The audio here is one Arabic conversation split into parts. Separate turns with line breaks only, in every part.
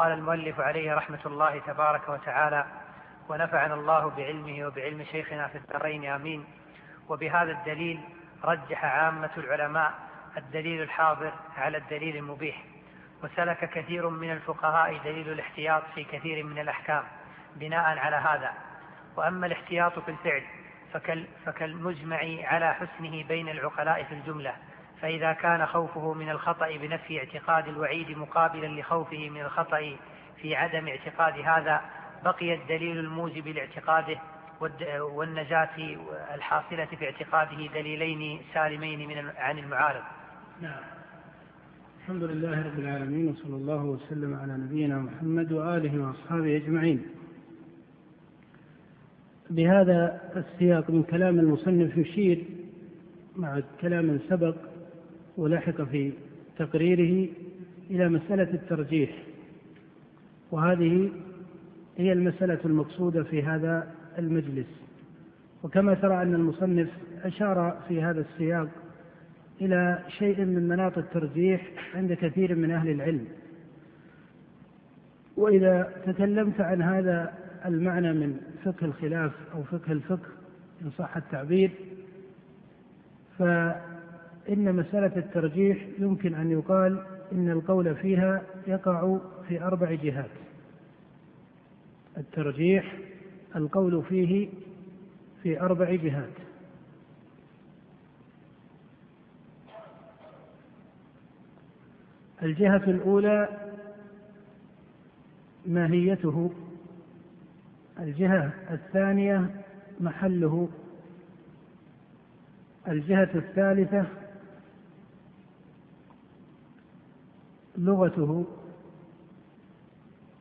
قال المؤلف عليه رحمة الله تبارك وتعالى ونفعنا الله بعلمه وبعلم شيخنا في الدارين آمين. وبهذا الدليل رجح عامة العلماء الدليل الحاضر على الدليل المبيح وسلك كثير من الفقهاء دليل الاحتياط في كثير من الأحكام بناء على هذا. وأما الاحتياط في الفعل فكال فكالمجمع على حسنه بين العقلاء في الجملة فإذا كان خوفه من الخطأ بنفي اعتقاد الوعيد مقابلا لخوفه من الخطأ في عدم اعتقاد هذا بقي الدليل الموجب لاعتقاده والنجاة الحاصلة في اعتقاده دليلين سالمين من عن المعارض.
نعم. الحمد لله رب العالمين وصلى الله وسلم على نبينا محمد وآله وأصحابه أجمعين. بهذا السياق من كلام المصنف يشير مع كلام سبق ولحق في تقريره إلى مسألة الترجيح وهذه هي المسألة المقصودة في هذا المجلس. وكما ترى أن المصنف أشار في هذا السياق إلى شيء من مناط الترجيح عند كثير من أهل العلم. وإذا تكلمت عن هذا المعنى من فقه الخلاف أو فقه الفقه إن صح التعبير فإن مسألة الترجيح يمكن أن يقال إن القول فيها يقع في أربع جهات. الترجيح القول فيه في أربع جهات. الجهة الأولى ماهيته. الجهة الثانية محله. الجهة الثالثة لغته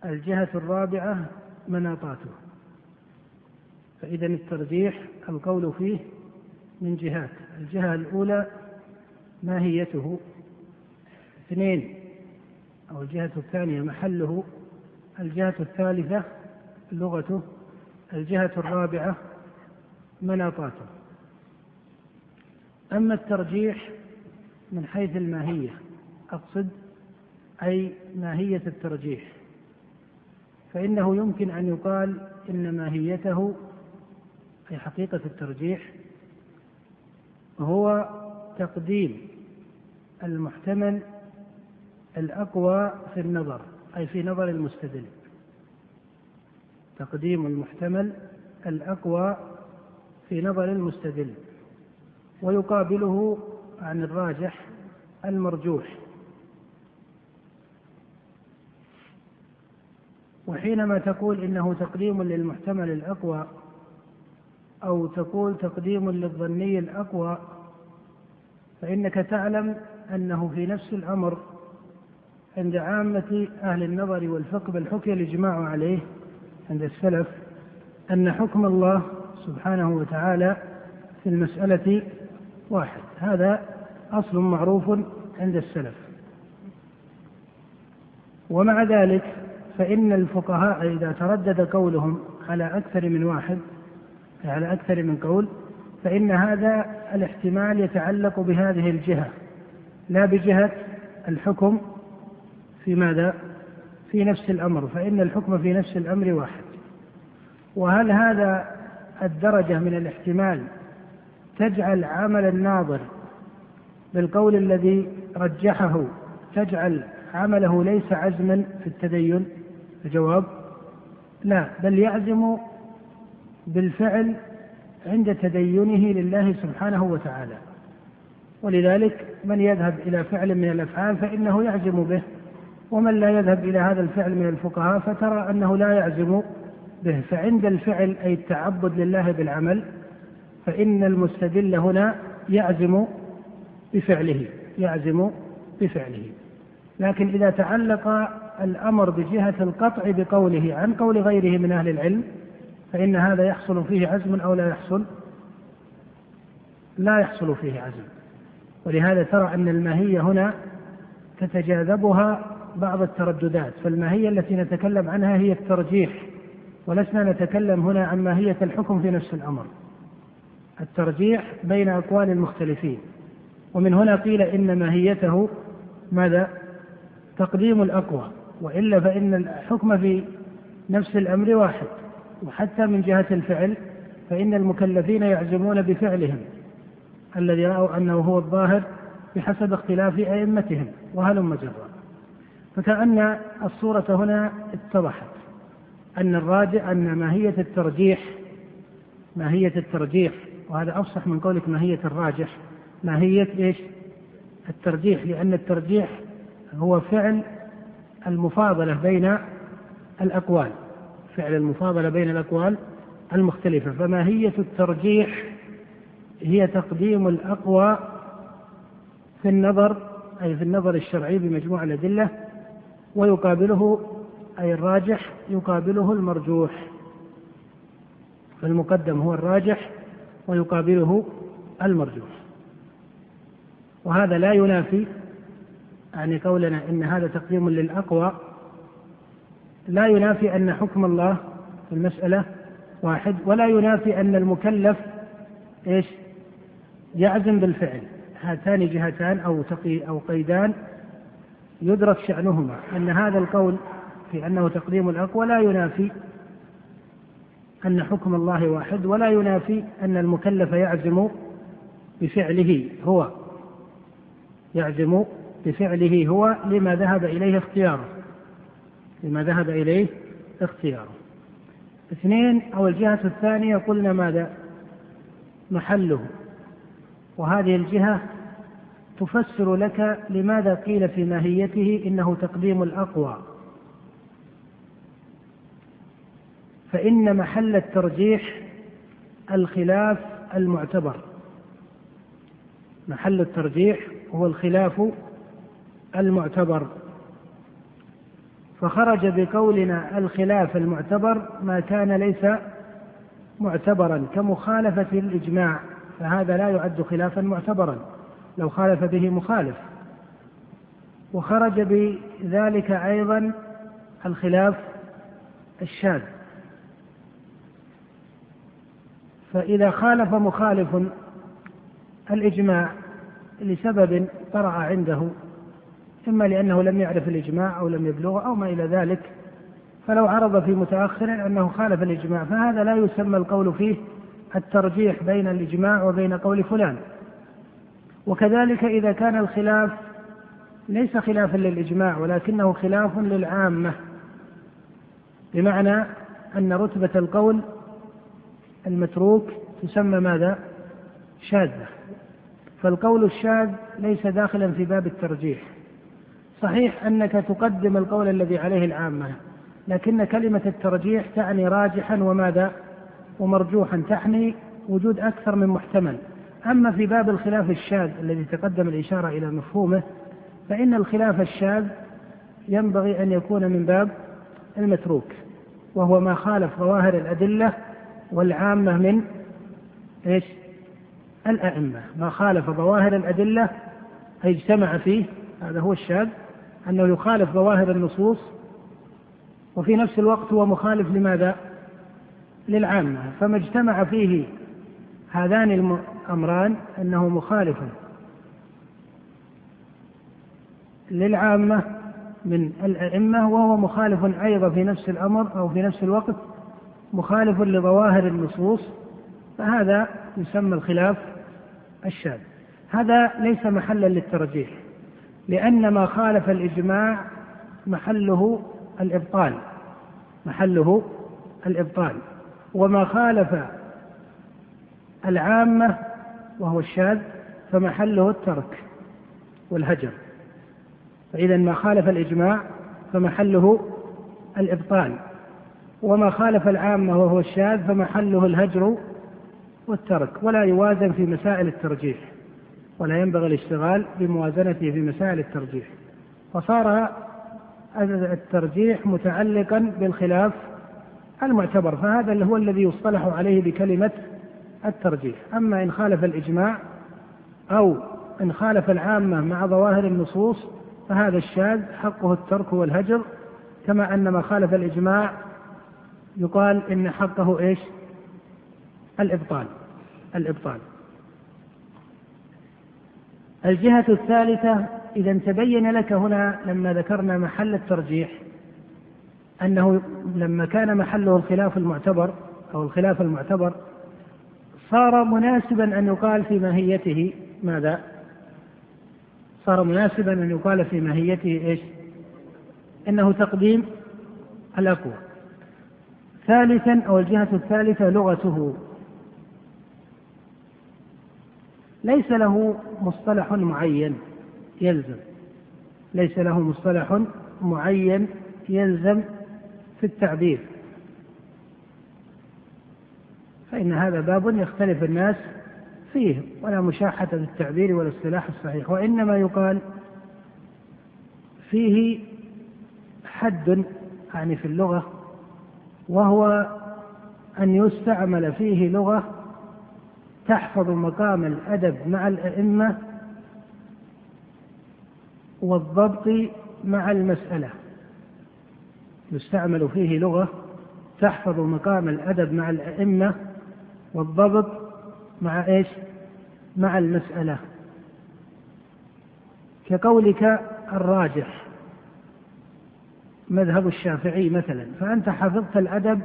الجهة الرابعة مناطاته. فإذا الترجيح القول فيه من جهات. الجهة الأولى ماهيته. اثنين أو الجهة الثانية محله. الجهة الثالثة لغته. الجهة الرابعة مناطاته. أما الترجيح من حيث الماهية أقصد أي ماهية الترجيح فإنه يمكن أن يقال إن ماهيته في حقيقة الترجيح هو تقديم المحتمل الأقوى في النظر أي في نظر المستدل. تقديم المحتمل الأقوى في نظر المستدل ويقابله عن الراجح المرجوح. وحينما تقول إنه تقديم للمحتمل الأقوى أو تقول تقديم للظني الأقوى فإنك تعلم أنه في نفس الأمر عند عامة أهل النظر والفقه بل حكي الإجماع عليه عند السلف أن حكم الله سبحانه وتعالى في المسألة واحد. هذا أصل معروف عند السلف. ومع ذلك فإن الفقهاء إذا تردد قولهم على أكثر من واحد على أكثر من قول فإن هذا الاحتمال يتعلق بهذه الجهة. لا بجهة الحكم في ماذا؟ في نفس الأمر فإن الحكم في نفس الأمر واحد. وهل هذا الدرجة من الاحتمال تجعل عمل الناظر بالقول الذي رجحه تجعل عمله ليس عزما في التدين؟ الجواب لا بل يعزم بالفعل عند تدينه لله سبحانه وتعالى. ولذلك من يذهب إلى فعل من الأفعال فإنه يعزم به ومن لا يذهب إلى هذا الفعل من الفقهاء فترى أنه لا يعزم به. فعند الفعل أي التعبد لله بالعمل فإن المستدل هنا يعزم بفعله يعزم بفعله. لكن إذا تعلق الأمر بجهة القطع بقوله عن قول غيره من أهل العلم فإن هذا يحصل فيه عزم أو لا يحصل؟ لا يحصل فيه عزم. ولهذا ترى أن الماهية هنا تتجاذبها بعض الترددات فالماهية التي نتكلم عنها هي الترجيح ولسنا نتكلم هنا عن ماهية الحكم في نفس الأمر. الترجيح بين أقوال المختلفين. ومن هنا قيل إن ماهيته ماذا؟ تقديم الأقوى. وإلا فإن الحكم في نفس الأمر واحد وحتى من جهة الفعل فإن المكلفين يعزمون بفعلهم الذي رأوا أنه هو الظاهر بحسب اختلاف أئمتهم وهلم جرا. فكأن الصورة هنا اتضحت أن الراجع أن ماهية الترجيح ماهية الترجيح وهذا أفصح من قولك ماهية الراجح. ماهية إيش؟ الترجيح لأن الترجيح هو فعل المفاضلة بين الأقوال فعل المفاضلة بين الأقوال المختلفة فماهية الترجيح؟ هي تقديم الأقوى في النظر أي في النظر الشرعي بمجموع الأدلة ويقابله أي الراجح يقابله المرجوح. فالمقدم هو الراجح ويقابله المرجوح. وهذا لا ينافي يعني قولنا إن هذا تقديم للأقوى. لا ينافي أن حكم الله في المسألة واحد ولا ينافي أن المكلف إيش؟ يعزم بالفعل. هاتان جهتان أو تقي أو قيدان يدرك شأنهما. أن هذا القول في أنه تقديم الأقوى لا ينافي أن حكم الله واحد ولا ينافي أن المكلف يعزم بفعله. هو يعزم بفعله هو لما ذهب إليه اختياره. لما ذهب إليه اختياره. اثنين أو الجهة الثانية قلنا ماذا؟ محله. وهذه الجهة تفسر لك لماذا قيل في ماهيته إنه تقديم الأقوى. فإن محل الترجيح الخلاف المعتبر. محل الترجيح هو الخلاف المعتبر. فخرج بقولنا الخلاف المعتبر ما كان ليس معتبرا كمخالفة الإجماع فهذا لا يعد خلافا معتبرا لو خالف به مخالف. وخرج بذلك أيضا الخلاف الشاذ. فإذا خالف مخالف الإجماع لسبب طرأ عنده إما لأنه لم يعرف الإجماع أو لم يبلغه أو ما إلى ذلك فلو عرض في متأخر أنه خالف الإجماع فهذا لا يسمى القول فيه الترجيح بين الإجماع وبين قول فلان. وكذلك إذا كان الخلاف ليس خلافا للإجماع ولكنه خلاف للعامة بمعنى أن رتبة القول المتروك تسمى ماذا؟ شاذة. فالقول الشاذ ليس داخلا في باب الترجيح. صحيح أنك تقدم القول الذي عليه العامة لكن كلمة الترجيح تعني راجحا وماذا؟ ومرجوحا تعني وجود أكثر من محتمل أما في باب الخلاف الشاذ الذي تقدم الإشارة إلى مفهومه فإن الخلاف الشاذ ينبغي أن يكون من باب المتروك وهو ما خالف ظواهر الأدلة والعامة من إيش؟ الأئمة ما خالف ظواهر الأدلة أي اجتمع فيه هذا هو الشاذ أنه يخالف ظواهر النصوص وفي نفس الوقت هو مخالف لماذا؟ للعامة. فما اجتمع فيه هذان أمران أنه مخالف للعامة من الأئمة وهو مخالف أيضا في نفس الأمر أو في نفس الوقت مخالف لظواهر النصوص فهذا يسمى الخلاف الشاذ. هذا ليس محلا للترجيح. لأن ما خالف الإجماع محله الإبطال. محله الإبطال. وما خالف العامة وهو الشاذ فمحله الترك والهجر. فإذا ما خالف الإجماع فمحله الإبطال. وما خالف العامة وهو الشاذ فمحله الهجر والترك. ولا يوازن في مسائل الترجيح. ولا ينبغي الاشتغال بموازنته في مسائل الترجيح. فصار الترجيح متعلقا بالخلاف المعتبر فهذا اللي هو الذي يصطلح عليه بكلمة الترجيح. أما إن خالف الإجماع أو إن خالف العامة مع ظواهر النصوص فهذا الشاذ حقه الترك والهجر. كما أن ما خالف الإجماع يقال إن حقه إيش؟ الإبطال. الإبطال. الجهة الثالثة إذا تبين لك هنا لما ذكرنا محل الترجيح أنه لما كان محله الخلاف المعتبر أو الخلاف المعتبر صار مناسبا أن يقال في ماهيته ماذا؟ صار مناسبا أن يقال في ماهيته إيش؟ إنه تقديم الأقوى ثالثا أو الجهة الثالثة لغته ليس له مصطلح معين يلزم. ليس له مصطلح معين يلزم في التعبير. فإن هذا باب يختلف الناس فيه ولا مشاحة في التعبير ولا الاصطلاح الصحيح وإنما يقال فيه حد يعني في اللغة وهو أن يستعمل فيه لغة تحفظ مقام الأدب مع الأئمة والضبط مع المسألة. يستعمل فيه لغة تحفظ مقام الأدب مع الأئمة والضبط مع إيش؟ مع المسألة. كقولك الراجح مذهب الشافعي مثلا فأنت حفظت الأدب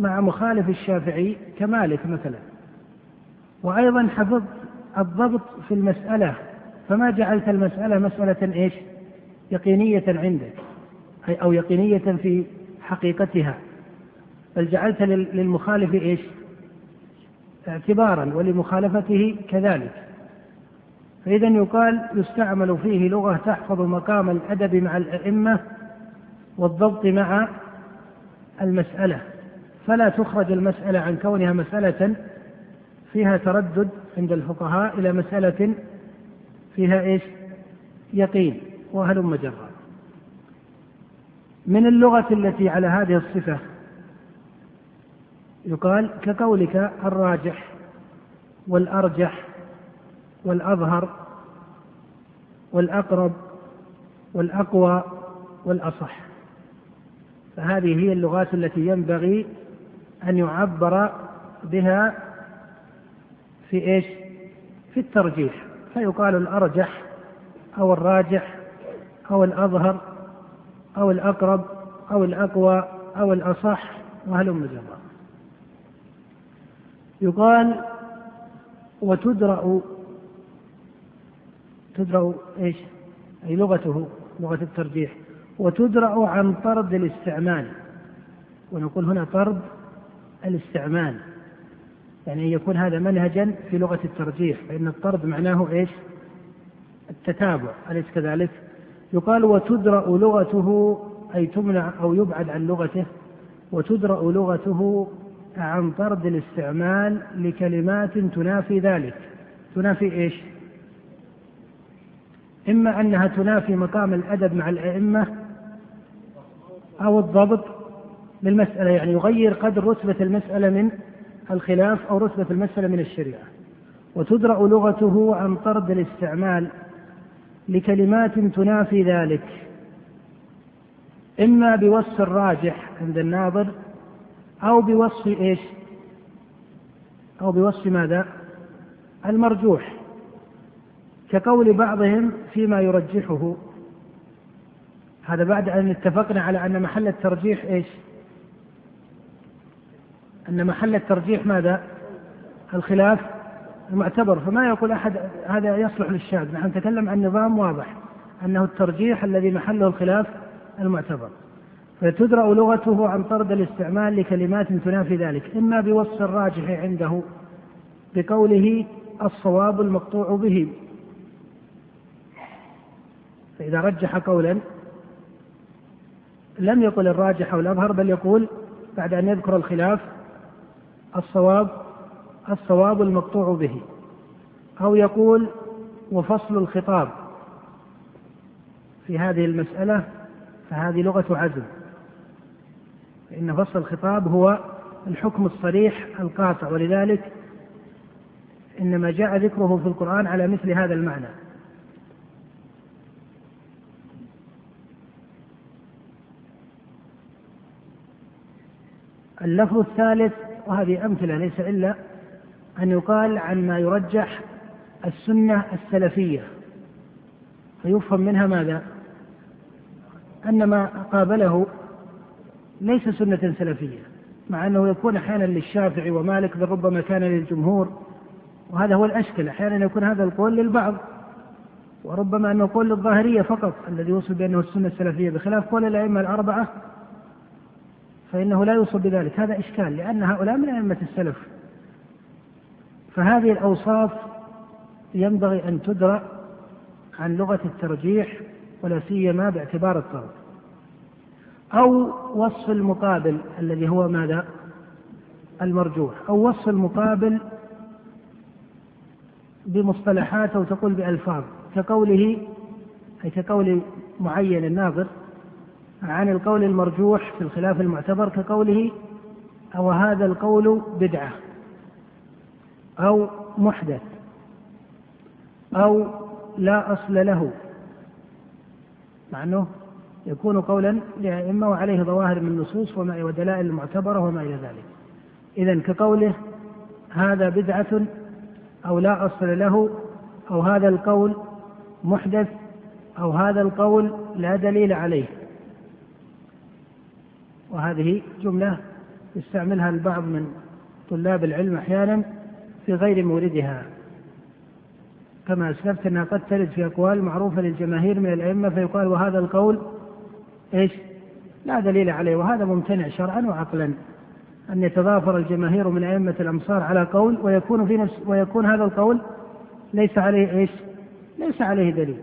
مع مخالف الشافعي كمالك مثلا. وأيضا حفظت الضبط في المسألة فما جعلت المسألة مسألة إيش؟ يقينية عندك أو يقينية في حقيقتها. بل جعلت للمخالف إيش؟ اعتبارا ولمخالفته كذلك. فإذا يقال يستعمل فيه لغة تحفظ مقام الأدب مع الأئمة والضبط مع المسألة. فلا تخرج المسألة عن كونها مسألة فيها تردد عند الفقهاء إلى مسألة فيها إيش؟ يقين وهلم جرا من اللغة التي على هذه الصفة يقال كقولك الراجح والأرجح والأظهر والأقرب والأقوى والأصح. فهذه هي اللغات التي ينبغي أن يعبر بها في إيش؟ في الترجيح. فيقال الأرجح أو الراجح أو الأظهر أو الأقرب أو الأقوى أو الأصح وهلم جرا يقال وتدرأ تدرأ إيش؟ أي لغته لغة الترجيح. وتدرأ عن طرد الاستعمال. ونقول هنا طرد الاستعمال. يعني أن يكون هذا منهجا في لغة الترجيح فإن الطرد معناه إيش؟ التتابع أليس كذلك؟ يقال وتدرأ لغته أي تمنع أو يبعد عن لغته وتدرأ لغته عن طرد الاستعمال لكلمات تنافي ذلك. تنافي إيش؟ إما أنها تنافي مقام الأدب مع الأئمة أو الضبط للمسألة يعني يغير قدر رتبة المسألة من الخلاف أو رتبة المسألة من الشريعة. وتدرأ لغته عن طرد الاستعمال لكلمات تنافي ذلك. إما بوصف الراجح عند الناظر أو بوصف إيش؟ أو بوصف ماذا؟ المرجوح. كقول بعضهم فيما يرجحه. هذا بعد أن اتفقنا على أن محل الترجيح إيش؟ أن محل الترجيح ماذا؟ الخلاف المعتبر. فما يقول أحد هذا يصلح للشاذ؟ نحن نتكلم عن نظام واضح أنه الترجيح الذي محله الخلاف المعتبر. فتدرأ لغته عن طرد الاستعمال لكلمات تنافي ذلك إما بوصف الراجح عنده بقوله الصواب المقطوع به. فإذا رجح قولا لم يقل الراجح أو الأظهر بل يقول بعد أن يذكر الخلاف الصواب الصواب المقطوع به أو يقول وفصل الخطاب. في هذه المسألة فهذه لغة عزم. فإن فصل الخطاب هو الحكم الصريح القاطع. ولذلك إنما جاء ذكره في القرآن على مثل هذا المعنى. اللفظ الثالث وهذه أمثلة ليس إلا أن يقال عن ما يرجح السنة السلفية. فيفهم منها ماذا؟ أن ما قابله ليس سنة سلفية مع أنه يكون أحيانا للشافعي ومالك بل ربما كان للجمهور. وهذا هو الأشكل أحيانا يكون هذا القول للبعض. وربما أنه قول للظاهرية فقط الذي يوصل بأنه السنة السلفية بخلاف قول الأئمة الأربعة فإنه لا يوصل بذلك. هذا إشكال لأن هؤلاء من أئمة السلف. فهذه الأوصاف ينبغي أن تدرأ عن لغة الترجيح ولا سيما باعتبار الطرد أو وصف المقابل الذي هو ماذا؟ المرجوح. أو وصف المقابل بمصطلحات أو تقول بألفاظ كقوله أي كقول معين الناظر عن القول المرجوح في الخلاف المعتبر كقوله أو هذا القول بدعة أو محدث أو لا أصل له. مع أنه يكون قولا لأئمة وعليه ظواهر من النصوص وما ودلائل المعتبرة وما إلى ذلك. إذا كقوله هذا بدعة أو لا أصل له أو هذا القول محدث أو هذا القول لا دليل عليه. وهذه جملة يستعملها البعض من طلاب العلم أحيانا في غير موردها. كما أسلفت أنها قد ترد في أقوال معروفة للجماهير من الأئمة فيقال وهذا القول إيش؟ لا دليل عليه وهذا ممتنع شرعا وعقلا أن يتضافر الجماهير من أئمة الأمصار على قول ويكون في نفس ويكون هذا القول ليس عليه إيش؟ ليس عليه دليل.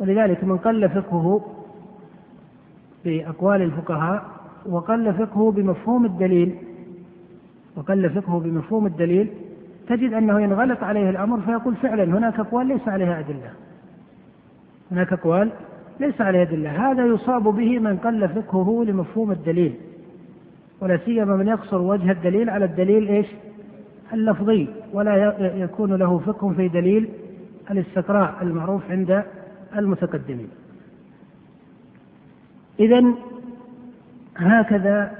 ولذلك من قل فقهه بأقوال الفقهاء وقل فقهه بمفهوم الدليل وقل فقهه بمفهوم الدليل تجد أنه ينغلق عليه الأمر فيقول فعلا هناك أقوال ليس عليها أدلة هناك أقوال ليس عليها أدلة هذا يصاب به من قل فقهه لمفهوم الدليل ولا سيما من يقصر وجه الدليل على الدليل إيش؟ اللفظي ولا يكون له فقه في دليل الاستقراء المعروف عند المتقدمين. إذا هكذا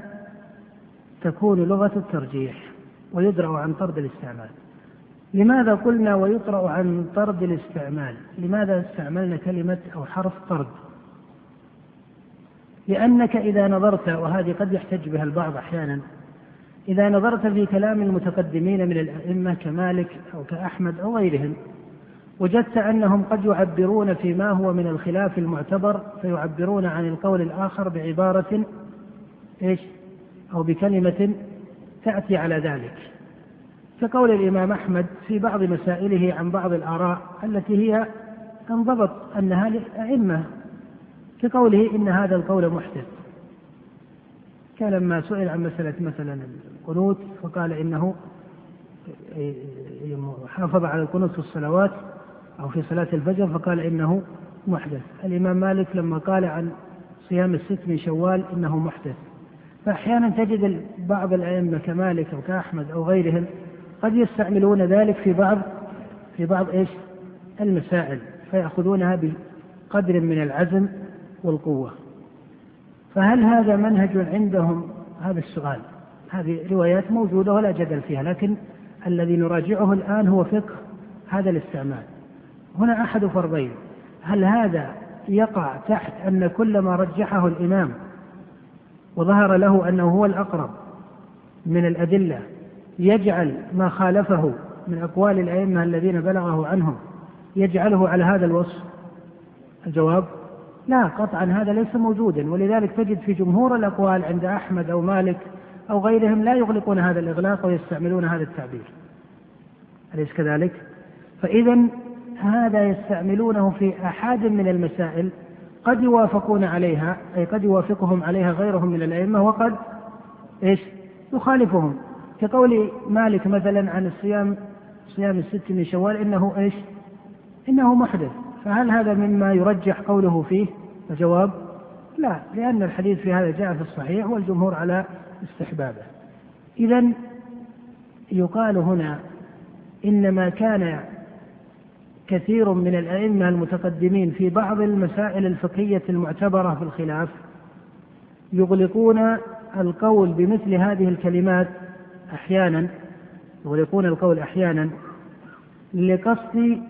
تكون لغة الترجيح ويدرأ عن طرد الاستعمال. لماذا قلنا ويطرأ عن طرد الاستعمال؟ لماذا استعملنا كلمة أو حرف طرد؟ لأنك إذا نظرت وهذه قد يحتج بها البعض أحيانا إذا نظرت في كلام المتقدمين من الأئمة كمالك أو كأحمد أو غيرهم وجدت أنهم قد يعبرون فيما هو من الخلاف المعتبر فيعبرون عن القول الآخر بعبارة إيش؟ أو بكلمة تأتي على ذلك. كقول الإمام أحمد في بعض مسائله عن بعض الآراء التي هي انضبط أنها لأئمة كقوله إن هذا القول محدث. كان لما سئل عن مسألة مثلا القنوت فقال إنه حافظ على القنوت في الصلوات أو في صلاة الفجر فقال إنه محدث. الإمام مالك لما قال عن صيام الست من شوال إنه محدث. فأحيانا تجد بعض الأئمة كمالك أو كأحمد أو غيرهم قد يستعملون ذلك في بعض في بعض إيش؟ المسائل فيأخذونها بقدر من العزم والقوة. فهل هذا منهج عندهم؟ هذا السؤال. هذه روايات موجودة ولا جدل فيها لكن الذي نراجعه الآن هو فقه هذا الاستعمال. هنا أحد فرضين. هل هذا يقع تحت أن كل ما رجحه الإمام وظهر له أنه هو الأقرب من الأدلة يجعل ما خالفه من أقوال الأئمة الذين بلغه عنهم يجعله على هذا الوصف؟ الجواب لا قطعا هذا ليس موجودا ولذلك تجد في جمهور الأقوال عند أحمد أو مالك أو غيرهم لا يغلقون هذا الإغلاق ويستعملون هذا التعبير. أليس كذلك؟ فإذا هذا يستعملونه في أحد من المسائل قد يوافقون عليها أي قد يوافقهم عليها غيرهم من الأئمة وقد إيش؟ يخالفهم كقول مالك مثلا عن الصيام صيام الست من شوال إنه إيش؟ إنه محدث فهل هذا مما يرجح قوله فيه؟ الجواب لا لأن الحديث في هذا جاء في الصحيح والجمهور على استحبابه إذا يقال هنا إنما كان كثير من الأئمة المتقدمين في بعض المسائل الفقهية المعتبرة في الخلاف يغلقون القول بمثل هذه الكلمات أحيانا يغلقون القول أحيانا لقصد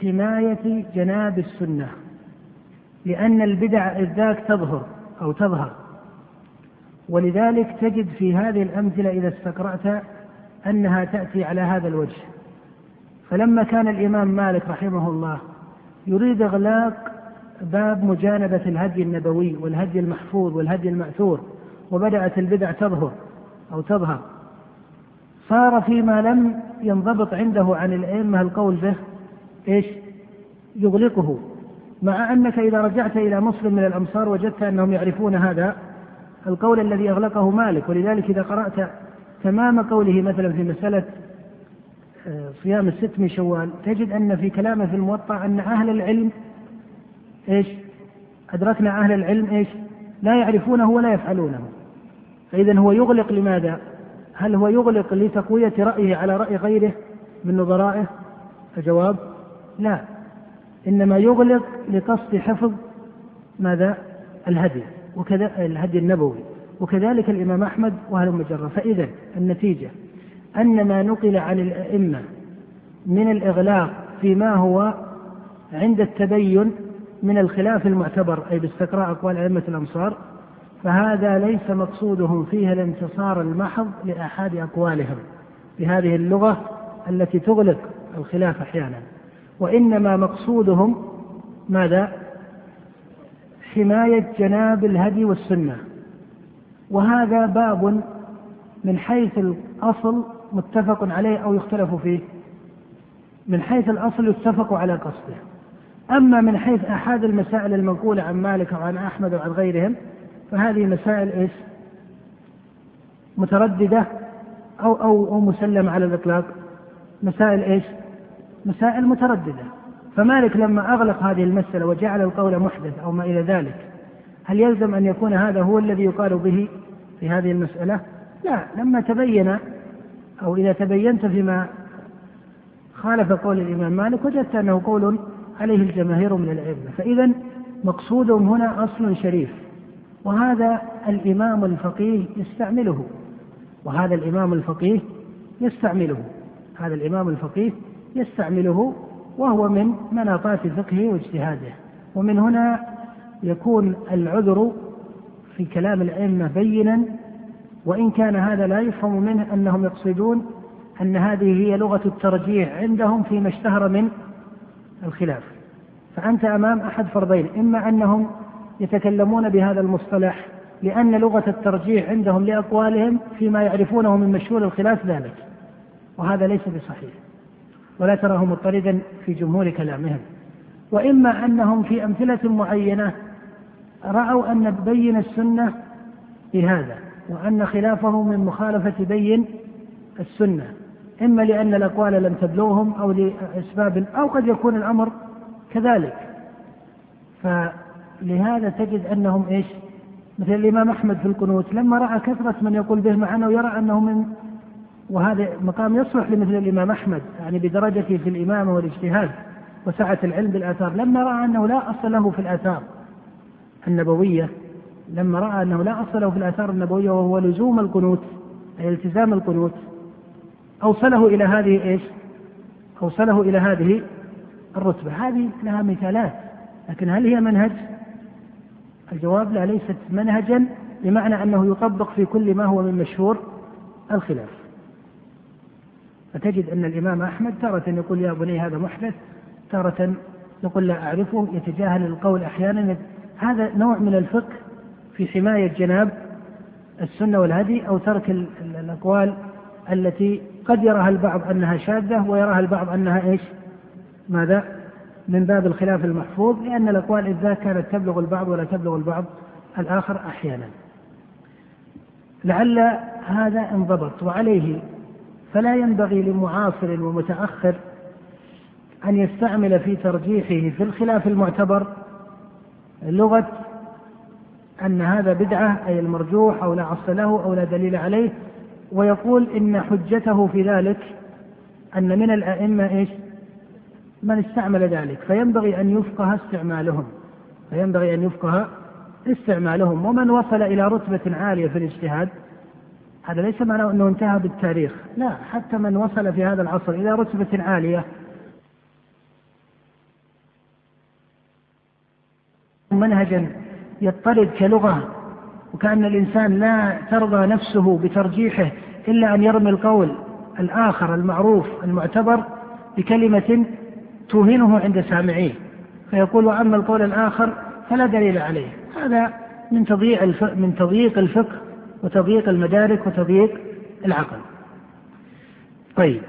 حماية جناب السنة لأن البدع إذ ذاك تظهر أو تظهر. ولذلك تجد في هذه الأمثلة إذا استقرأت أنها تأتي على هذا الوجه. فلما كان الإمام مالك رحمه الله يريد إغلاق باب مجانبة الهدي النبوي والهدي المحفوظ والهدي المأثور وبدأت البدع تظهر أو تظهر. صار فيما لم ينضبط عنده عن الأئمة القول به إيش؟ يغلقه. مع أنك إذا رجعت إلى مسلم من الأمصار وجدت أنهم يعرفون هذا القول الذي أغلقه مالك. ولذلك إذا قرأت تمام قوله مثلا في مسألة صيام الست من شوال تجد أن في كلامه في الموطأ أن أهل العلم إيش؟ أدركنا أهل العلم إيش؟ لا يعرفونه ولا يفعلونه. فإذا هو يغلق لماذا؟ هل هو يغلق لتقوية رأيه على رأي غيره من نظرائه؟ الجواب لا. إنما يغلق لقصد حفظ ماذا؟ الهدي وكذا الهدي النبوي وكذلك الإمام أحمد وأهل المجرة. فإذا النتيجة أن ما نقل عن الأئمة من الإغلاق فيما هو عند التبين من الخلاف المعتبر أي باستقراء أقوال أئمة الأمصار فهذا ليس مقصودهم فيه الانتصار المحض لآحاد أقوالهم بهذه اللغة التي تغلق الخلاف أحيانا وإنما مقصودهم ماذا؟ حماية جناب الهدي والسنة وهذا باب من حيث الأصل متفق عليه أو يختلف فيه من حيث الأصل يتفق على قصده. أما من حيث أحد المسائل المنقولة عن مالك وعن أحمد وعن غيرهم فهذه مسائل إيش؟ مترددة أو أو أو مسلمة على الإطلاق. مسائل إيش؟ مسائل مترددة. فمالك لما أغلق هذه المسألة وجعل القول محدث أو ما إلى ذلك هل يلزم أن يكون هذا هو الذي يقال به في هذه المسألة؟ لا. لما تبين أو إذا تبينت فيما خالف قول الإمام مالك وجدت أنه قول عليه الجماهير من العلم فإذا مقصودهم هنا أصل شريف وهذا الإمام الفقيه يستعمله وهذا الإمام الفقيه يستعمله هذا الإمام الفقيه يستعمله وهو من مناطات فقهه واجتهاده. ومن هنا يكون العذر في كلام الأئمة بينا وإن كان هذا لا يفهم منه أنهم يقصدون أن هذه هي لغة الترجيح عندهم فيما اشتهر من الخلاف. فأنت أمام أحد فرضين إما أنهم يتكلمون بهذا المصطلح لأن لغة الترجيح عندهم لأقوالهم فيما يعرفونه من مشهور الخلاف ذلك وهذا ليس بصحيح. ولا تراه مضطردا في جمهور كلامهم. وإما أنهم في أمثلة معينة رأوا أن بين السنة بهذا. وأن خلافه من مخالفة بين السنة إما لأن الأقوال لم تبلغهم أو لأسباب أو قد يكون الأمر كذلك. فلهذا تجد أنهم إيش؟ مثل الإمام أحمد في القنوت لما رأى كثرة من يقول به معنا ويرى أنه من وهذا مقام يصلح لمثل الإمام أحمد يعني بدرجته في الإمامة والاجتهاد وسعة العلم بالآثار لما رأى أنه لا أصل له في الآثار النبوية لما رأى أنه لا أصل له في الآثار النبوية وهو لزوم القنوت أي التزام القنوت أوصله إلى هذه إيش؟ أوصله إلى هذه الرتبة. هذه لها مثالات لكن هل هي منهج؟ الجواب لا ليست منهجا بمعنى أنه يطبق في كل ما هو من مشهور الخلاف. فتجد أن الإمام أحمد تارة يقول يا بني هذا محدث تارة يقول لا أعرفه يتجاهل القول أحيانا. هذا نوع من الفقه في حماية جناب السنة والهدي أو ترك الأقوال التي قد يراها البعض أنها شاذة ويراها البعض أنها إيش؟ ماذا؟ من باب الخلاف المحفوظ لأن الأقوال إذا كانت تبلغ البعض ولا تبلغ البعض الآخر أحيانا. لعل هذا انضبط وعليه فلا ينبغي لمعاصر ومتأخر أن يستعمل في ترجيحه في الخلاف المعتبر لغة أن هذا بدعة أي المرجوح أو لا أصل له أو لا دليل عليه ويقول إن حجته في ذلك أن من الأئمة إيش؟ من استعمل ذلك. فينبغي أن يفقه استعمالهم. فينبغي أن يفقه استعمالهم. ومن وصل إلى رتبة عالية في الاجتهاد هذا ليس معناه أنه انتهى بالتاريخ. لا حتى من وصل في هذا العصر إلى رتبة عالية. منهجا. يضطرد كلغة وكأن الإنسان لا ترضى نفسه بترجيحه إلا أن يرمي القول الآخر المعروف المعتبر بكلمة توهنه عند سامعيه فيقول وأما القول الآخر فلا دليل عليه. هذا من تضييع من تضييق الفقه وتضييق المدارك وتضييق العقل. طيب.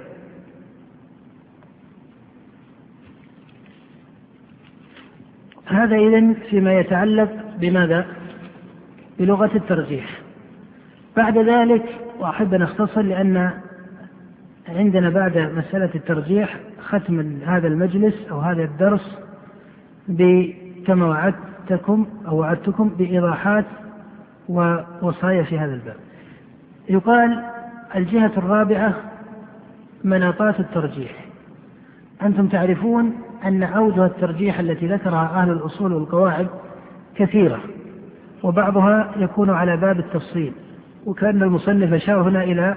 هذا إذن فيما يتعلق بماذا؟ بلغة الترجيح. بعد ذلك وأحب أن أختصر لأن عندنا بعد مسألة الترجيح ختم هذا المجلس أو هذا الدرس كما وعدتكم أو وعدتكم بإيضاحات ووصايا في هذا الباب. يقال الجهة الرابعة مناطات الترجيح. أنتم تعرفون أن أوجه الترجيح التي ذكرها أهل الأصول والقواعد كثيرة وبعضها يكون على باب التفصيل وكأن المصنف أشار هنا إلى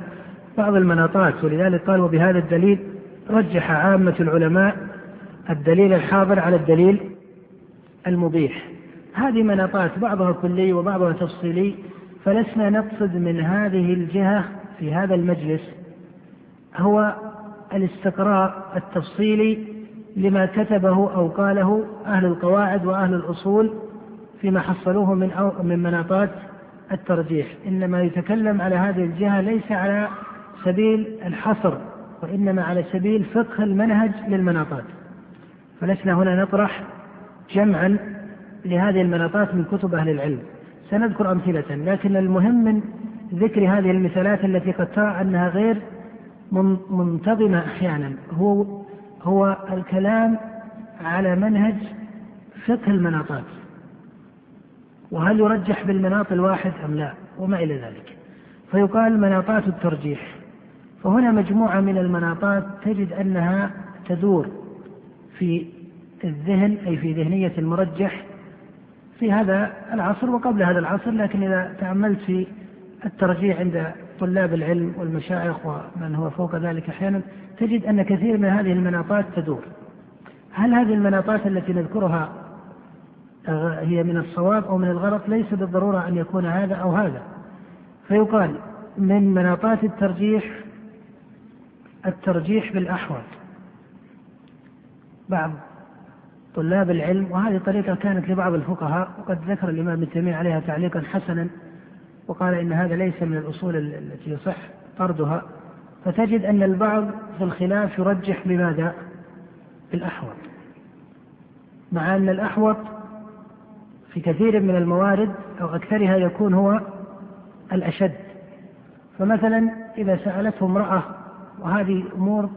بعض المناطات ولذلك قال وبهذا الدليل رجح عامة العلماء الدليل الحاضر على الدليل المبيح. هذه مناطات بعضها كلي وبعضها تفصيلي فلسنا نقصد من هذه الجهة في هذا المجلس هو الاستقراء التفصيلي لما كتبه أو قاله أهل القواعد وأهل الأصول فيما حصلوه من أو من مناطات الترجيح. إنما يتكلم على هذه الجهة ليس على سبيل الحصر وإنما على سبيل فقه المنهج للمناطات. فلسنا هنا نطرح جمعا لهذه المناطات من كتب أهل العلم. سنذكر أمثلة لكن المهم من ذكر هذه المثالات التي قد ترى أنها غير منتظمة أحيانا هو هو الكلام على منهج فقه المناطات. وهل يرجح بالمناط الواحد أم لا وما إلى ذلك. فيقال مناطات الترجيح. فهنا مجموعة من المناطات تجد أنها تدور في الذهن أي في ذهنية المرجح في هذا العصر وقبل هذا العصر لكن إذا تأملت في الترجيح عند طلاب العلم والمشايخ ومن هو فوق ذلك أحيانا تجد أن كثير من هذه المناطات تدور. هل هذه المناطات التي نذكرها هي من الصواب أو من الغلط ليس بالضرورة أن يكون هذا أو هذا. فيقال من مناطات الترجيح الترجيح بالأحوط بعض طلاب العلم وهذه طريقة كانت لبعض الفقهاء وقد ذكر الإمام ابن تيمية عليها تعليقا حسنا وقال إن هذا ليس من الأصول التي يصح طردها. فتجد أن البعض في الخلاف يرجح بماذا؟ بالأحوط. مع أن الأحوط في كثير من الموارد أو أكثرها يكون هو الأشد. فمثلا إذا سألته امرأة وهذه أمور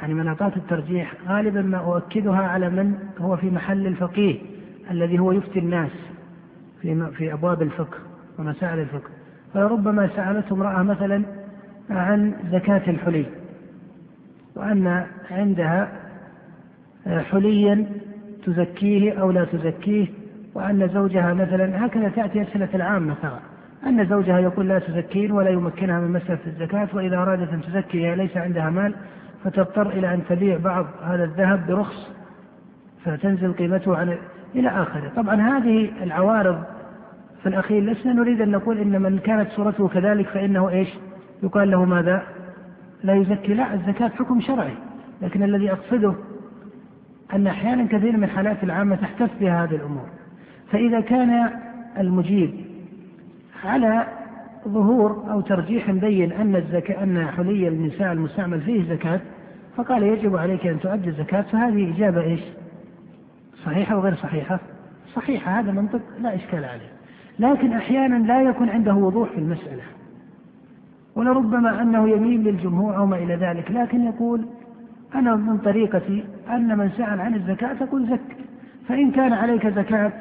يعني مناطات الترجيح غالبا ما أؤكدها على من هو في محل الفقيه الذي هو يفتي الناس في في أبواب الفقه ومسائل الفقه. فربما سألته امرأة مثلا عن زكاة الحلي وأن عندها حليا تزكيه أو لا تزكيه. وأن زوجها مثلا هكذا تأتي أسئلة العامة ترى. أن زوجها يقول لا تزكين ولا يمكنها من مسألة الزكاة وإذا أرادت أن تزكي ليس عندها مال فتضطر إلى أن تبيع بعض هذا الذهب برخص فتنزل قيمته عن إلى آخره. طبعا هذه العوارض في الأخير لسنا نريد أن نقول إن من كانت صورته كذلك فإنه إيش؟ يقال له ماذا؟ لا يزكي. لا الزكاة حكم شرعي. لكن الذي أقصده أن أحيانا كثير من حالات العامة تحتف بها هذه الأمور. فإذا كان المجيب على ظهور أو ترجيح مبين أن الزكاة أن حلي النساء المستعمل فيه زكاة فقال يجب عليك أن تؤدي الزكاة فهذه إجابة إيش؟ صحيحة وغير صحيحة؟ صحيحة هذا منطق لا إشكال عليه لكن أحيانا لا يكون عنده وضوح في المسألة ولربما أنه يميل للجمهور أو ما إلى ذلك لكن يقول أنا من طريقتي أن من سأل عن الزكاة تقول زك فإن كان عليك زكاة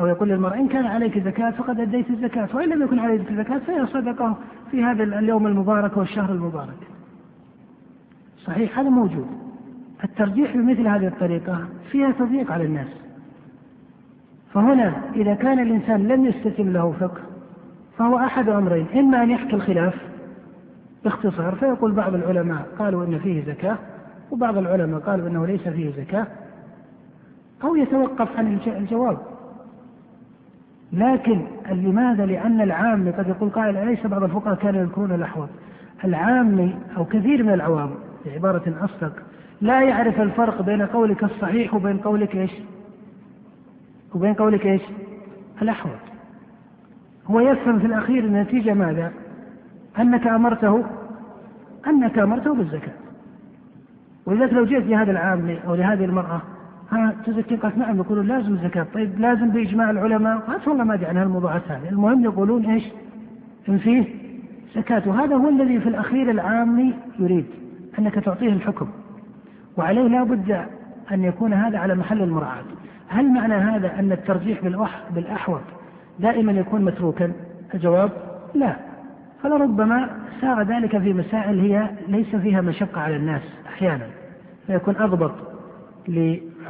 أو يقول للمرأة إن كان عليك زكاة فقد أديت الزكاة وإن لم يكن عليك زكاة فهي صدقة في هذا اليوم المبارك والشهر المبارك. صحيح؟ هذا موجود. الترجيح بمثل هذه الطريقة فيها تضييق على الناس. فهنا إذا كان الإنسان لم يستتم له فقه فهو أحد أمرين. إما أن يحكي الخلاف باختصار فيقول بعض العلماء قالوا إن فيه زكاة وبعض العلماء قالوا إنه ليس فيه زكاة أو يتوقف عن الجواب. لكن لماذا؟ لأن العام قد يقول قائل أليس بعض الفقهاء كانوا يذكرون الأحوط العام أو كثير من العوام بعبارة أصدق لا يعرف الفرق بين قولك الصحيح وبين قولك إيش؟ وبين قولك إيش؟ الأحوط هو يفهم في الأخير النتيجة ماذا؟ أنك أمرته أنك أمرته بالزكاة ولذلك لو جئت لهذا العام أو لهذه المرأة ها تزكي قالت نعم يقولون لازم الزكاة طيب لازم بإجماع العلماء. قالت والله ما أدري عن هالموضوعات هذه المهم يقولون إيش؟ إن فيه زكاة. وهذا هو الذي في الأخير العامي يريد أنك تعطيه الحكم. وعليه لا بد أن يكون هذا على محل المراعاة. هل معنى هذا أن الترجيح بالأحوط دائما يكون متروكا؟ الجواب لا. فلربما سار ذلك في مسائل هي ليس فيها مشقة على الناس أحيانا. فيكون أضبط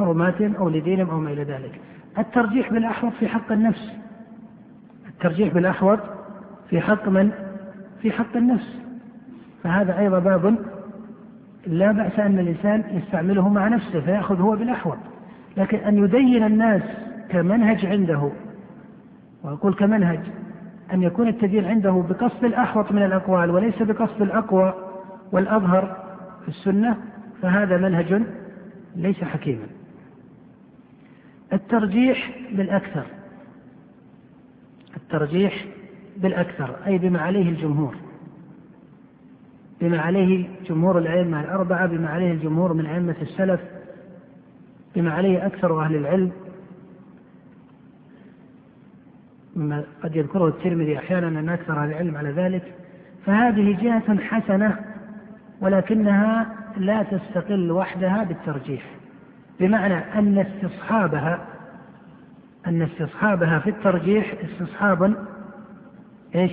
لحرماتهم أو لدينهم أو ما إلى ذلك. الترجيح بالأحوط في حق النفس. الترجيح بالأحوط في حق من؟ في حق النفس. فهذا أيضا باب لا بأس أن الإنسان يستعمله مع نفسه فيأخذ هو بالأحوط. لكن أن يدين الناس كمنهج عنده وأقول كمنهج أن يكون التدين عنده بقصد الأحوط من الأقوال وليس بقصد الأقوى والأظهر في السنة فهذا منهج ليس حكيما. الترجيح بالأكثر. الترجيح بالأكثر أي بما عليه الجمهور. بما عليه جمهور الأئمة الأربعة بما عليه الجمهور من أئمة السلف بما عليه أكثر أهل العلم. مما قد يذكره الترمذي أحيانا أن أكثر أهل العلم على ذلك. فهذه جهة حسنة ولكنها لا تستقل وحدها بالترجيح. بمعنى أن استصحابها أن استصحابها في الترجيح استصحاب إيش؟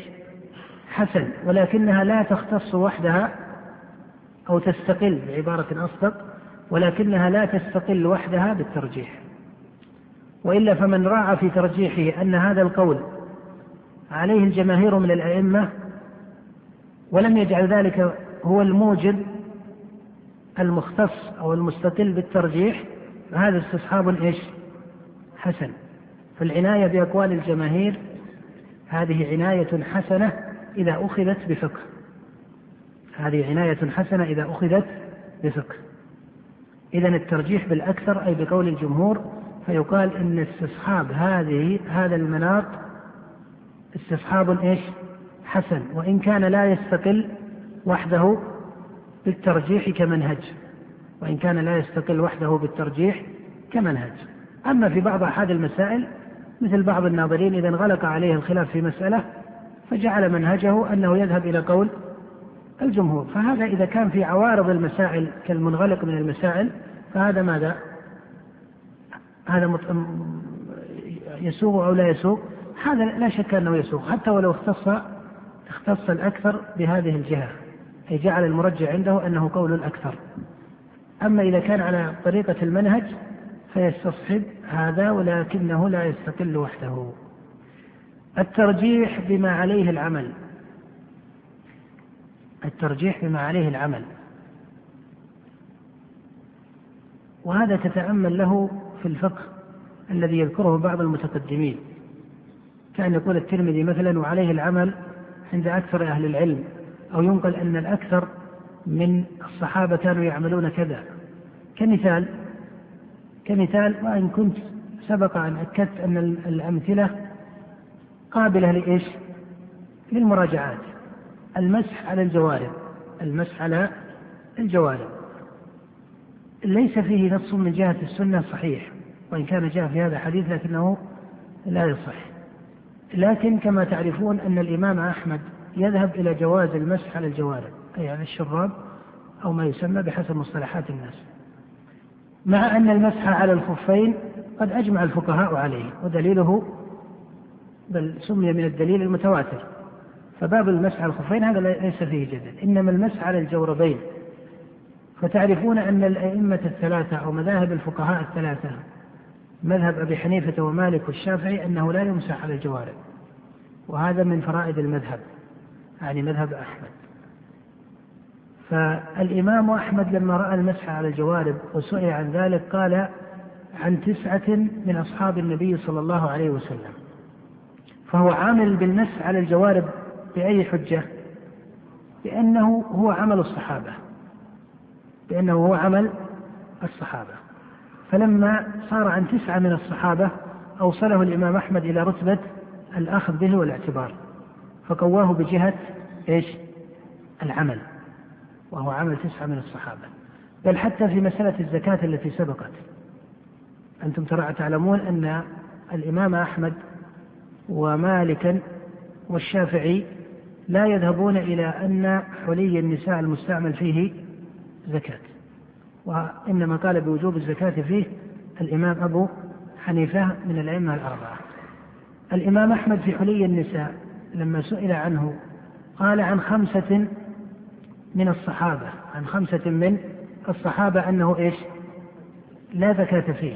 حسن ولكنها لا تختص وحدها أو تستقل بعبارة أصدق ولكنها لا تستقل وحدها بالترجيح وإلا فمن راعى في ترجيحه أن هذا القول عليه الجماهير من الأئمة ولم يجعل ذلك هو الموجب المختص أو المستقل بالترجيح فهذا استصحاب إيش؟ حسن. فالعناية بأقوال الجماهير هذه عناية حسنة إذا أخذت بفقه. هذه عناية حسنة إذا أخذت بفقه. إذا الترجيح بالأكثر أي بقول الجمهور فيقال إن استصحاب هذه هذا المناط استصحاب إيش؟ حسن. وإن كان لا يستقل وحده بالترجيح كمنهج. وإن كان لا يستقل وحده بالترجيح كمنهج. أما في بعض أحد المسائل مثل بعض الناظرين إذا انغلق عليه الخلاف في مسألة فجعل منهجه أنه يذهب إلى قول الجمهور. فهذا إذا كان في عوارض المسائل كالمنغلق من المسائل فهذا ماذا؟ هذا يسوق أو لا يسوق هذا لا شك أنه يسوق حتى ولو اختص اختص الأكثر بهذه الجهة. أي جعل المرجع عنده أنه قول الأكثر. أما إذا كان على طريقة المنهج فيستصحب هذا ولكنه لا يستقل وحده. الترجيح بما عليه العمل. الترجيح بما عليه العمل. وهذا تتأمل له في الفقه الذي يذكره بعض المتقدمين. كأن يقول الترمذي مثلا وعليه العمل عند أكثر أهل العلم. أو ينقل أن الأكثر من الصحابة كانوا يعملون كذا. كمثال كمثال وإن كنت سبق أن أكدت أن الأمثلة قابلة لإيش؟ للمراجعات. المسح على الجوارب. المسح على الجوارب. ليس فيه نص من جهة السنة صحيح وإن كان جاء في هذا حديث لكنه لا يصح. لكن كما تعرفون أن الإمام أحمد يذهب إلى جواز المسح على الجوارب. أي على الشراب أو ما يسمى بحسب مصطلحات الناس. مع أن المسح على الخفين قد أجمع الفقهاء عليه ودليله بل سمي من الدليل المتواتر. فباب المسح على الخفين هذا ليس فيه جدل إنما المسح على الجوربين. فتعرفون أن الأئمة الثلاثة أو مذاهب الفقهاء الثلاثة مذهب أبي حنيفة ومالك والشافعي أنه لا يمسح على الجوارب. وهذا من فرائد المذهب يعني مذهب أحمد. فالإمام أحمد لما رأى المسح على الجوارب وسئل عن ذلك قال عن تسعة من أصحاب النبي صلى الله عليه وسلم. فهو عامل بالنص على الجوارب بأي حجة؟ بأنه هو عمل الصحابة. بأنه هو عمل الصحابة. فلما صار عن تسعة من الصحابة أوصله الإمام أحمد إلى رتبة الأخذ به والاعتبار. فقواه بجهة إيش؟ العمل. وهو عمل تسعة من الصحابة. بل حتى في مسألة الزكاة التي سبقت. أنتم تعلمون أن الإمام أحمد ومالكا والشافعي لا يذهبون إلى أن حلي النساء المستعمل فيه زكاة. وإنما قال بوجوب الزكاة فيه الإمام أبو حنيفة من الأئمة الأربعة. الإمام أحمد في حلي النساء لما سئل عنه قال عن خمسة من الصحابة عن خمسة من الصحابة أنه إيش؟ لا زكاة فيه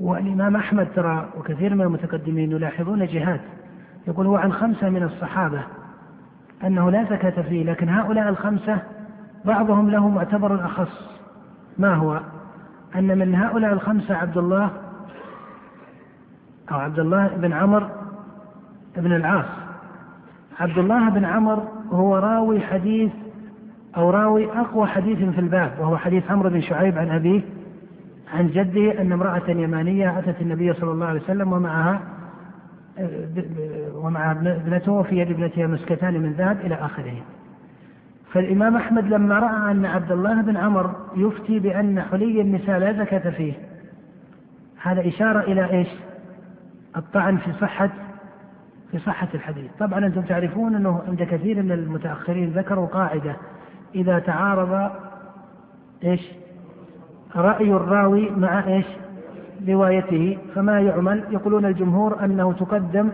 والإمام أحمد ترى وكثير من المتقدمين يلاحظون جهات. يقول هو عن خمسة من الصحابة أنه لا زكاة فيه لكن هؤلاء الخمسة بعضهم له معتبر أخص. ما هو؟ أن من هؤلاء الخمسة عبد الله أو عبد الله بن عمر بن العاص. عبد الله بن عمر هو راوي حديث أو راوي أقوى حديث في الباب وهو حديث عمرو بن شعيب عن أبيه عن جده أن امرأة يمانية أتت النبي صلى الله عليه وسلم ومعها ومع ابنته وفي يد ابنتها مسكتان من ذهب إلى آخره. فالإمام أحمد لما رأى أن عبد الله بن عمر يفتي بأن حلي النساء لا زكاة فيه هذا إشارة إلى إيش؟ الطعن في صحة في صحة الحديث. طبعا أنتم تعرفون أنه عند كثير من المتأخرين ذكروا قاعدة إذا تعارض إيش؟ رأي الراوي مع إيش؟ روايته. فما يعمل؟ يقولون الجمهور أنه تقدم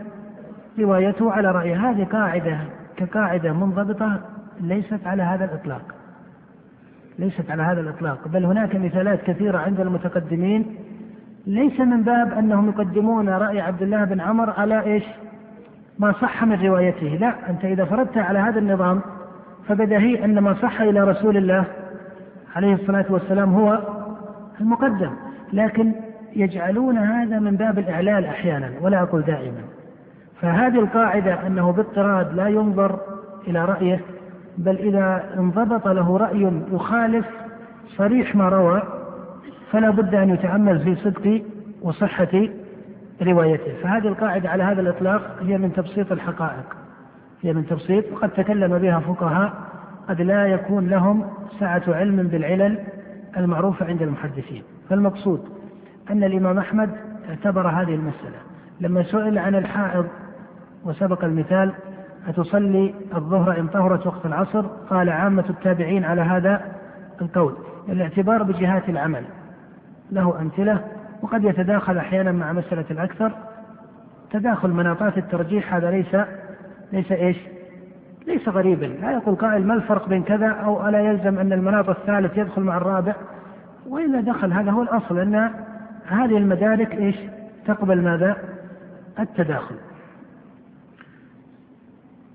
روايته على رأيه هذه قاعدة كقاعدة منضبطة ليست على هذا الإطلاق. ليست على هذا الإطلاق. بل هناك مثالات كثيرة عند المتقدمين. ليس من باب أنهم يقدمون رأي عبد الله بن عمر على إيش؟ ما صح من روايته. لا أنت إذا فرضت على هذا النظام فبدهي أن ما صح إلى رسول الله عليه الصلاة والسلام هو المقدم لكن يجعلون هذا من باب الإعلال أحيانا ولا أقول دائما. فهذه القاعدة أنه باضطراد لا ينظر إلى رأيه بل إذا انضبط له رأي يخالف صريح ما روى فلا بد أن يتأمل في صدق وصحة روايته. فهذه القاعدة على هذا الإطلاق هي من تبسيط الحقائق. هي من تبسيط وقد تكلم بها فقهاء قد لا يكون لهم سعة علم بالعلل المعروفة عند المحدثين. فالمقصود أن الإمام أحمد اعتبر هذه المسألة. لما سئل عن الحائض وسبق المثال أتصلي الظهر إن طهرت وقت العصر؟ قال عامة التابعين على هذا القول. الاعتبار بجهات العمل. له أمثلة وقد يتداخل أحيانا مع مسألة الأكثر. تداخل مناطات الترجيح هذا ليس ليس إيش؟ ليس غريبا، لا يقول قائل ما الفرق بين كذا أو ألا يلزم أن المناط الثالث يدخل مع الرابع وإلا دخل هذا هو الأصل أن هذه المدارك إيش؟ تقبل ماذا؟ التداخل.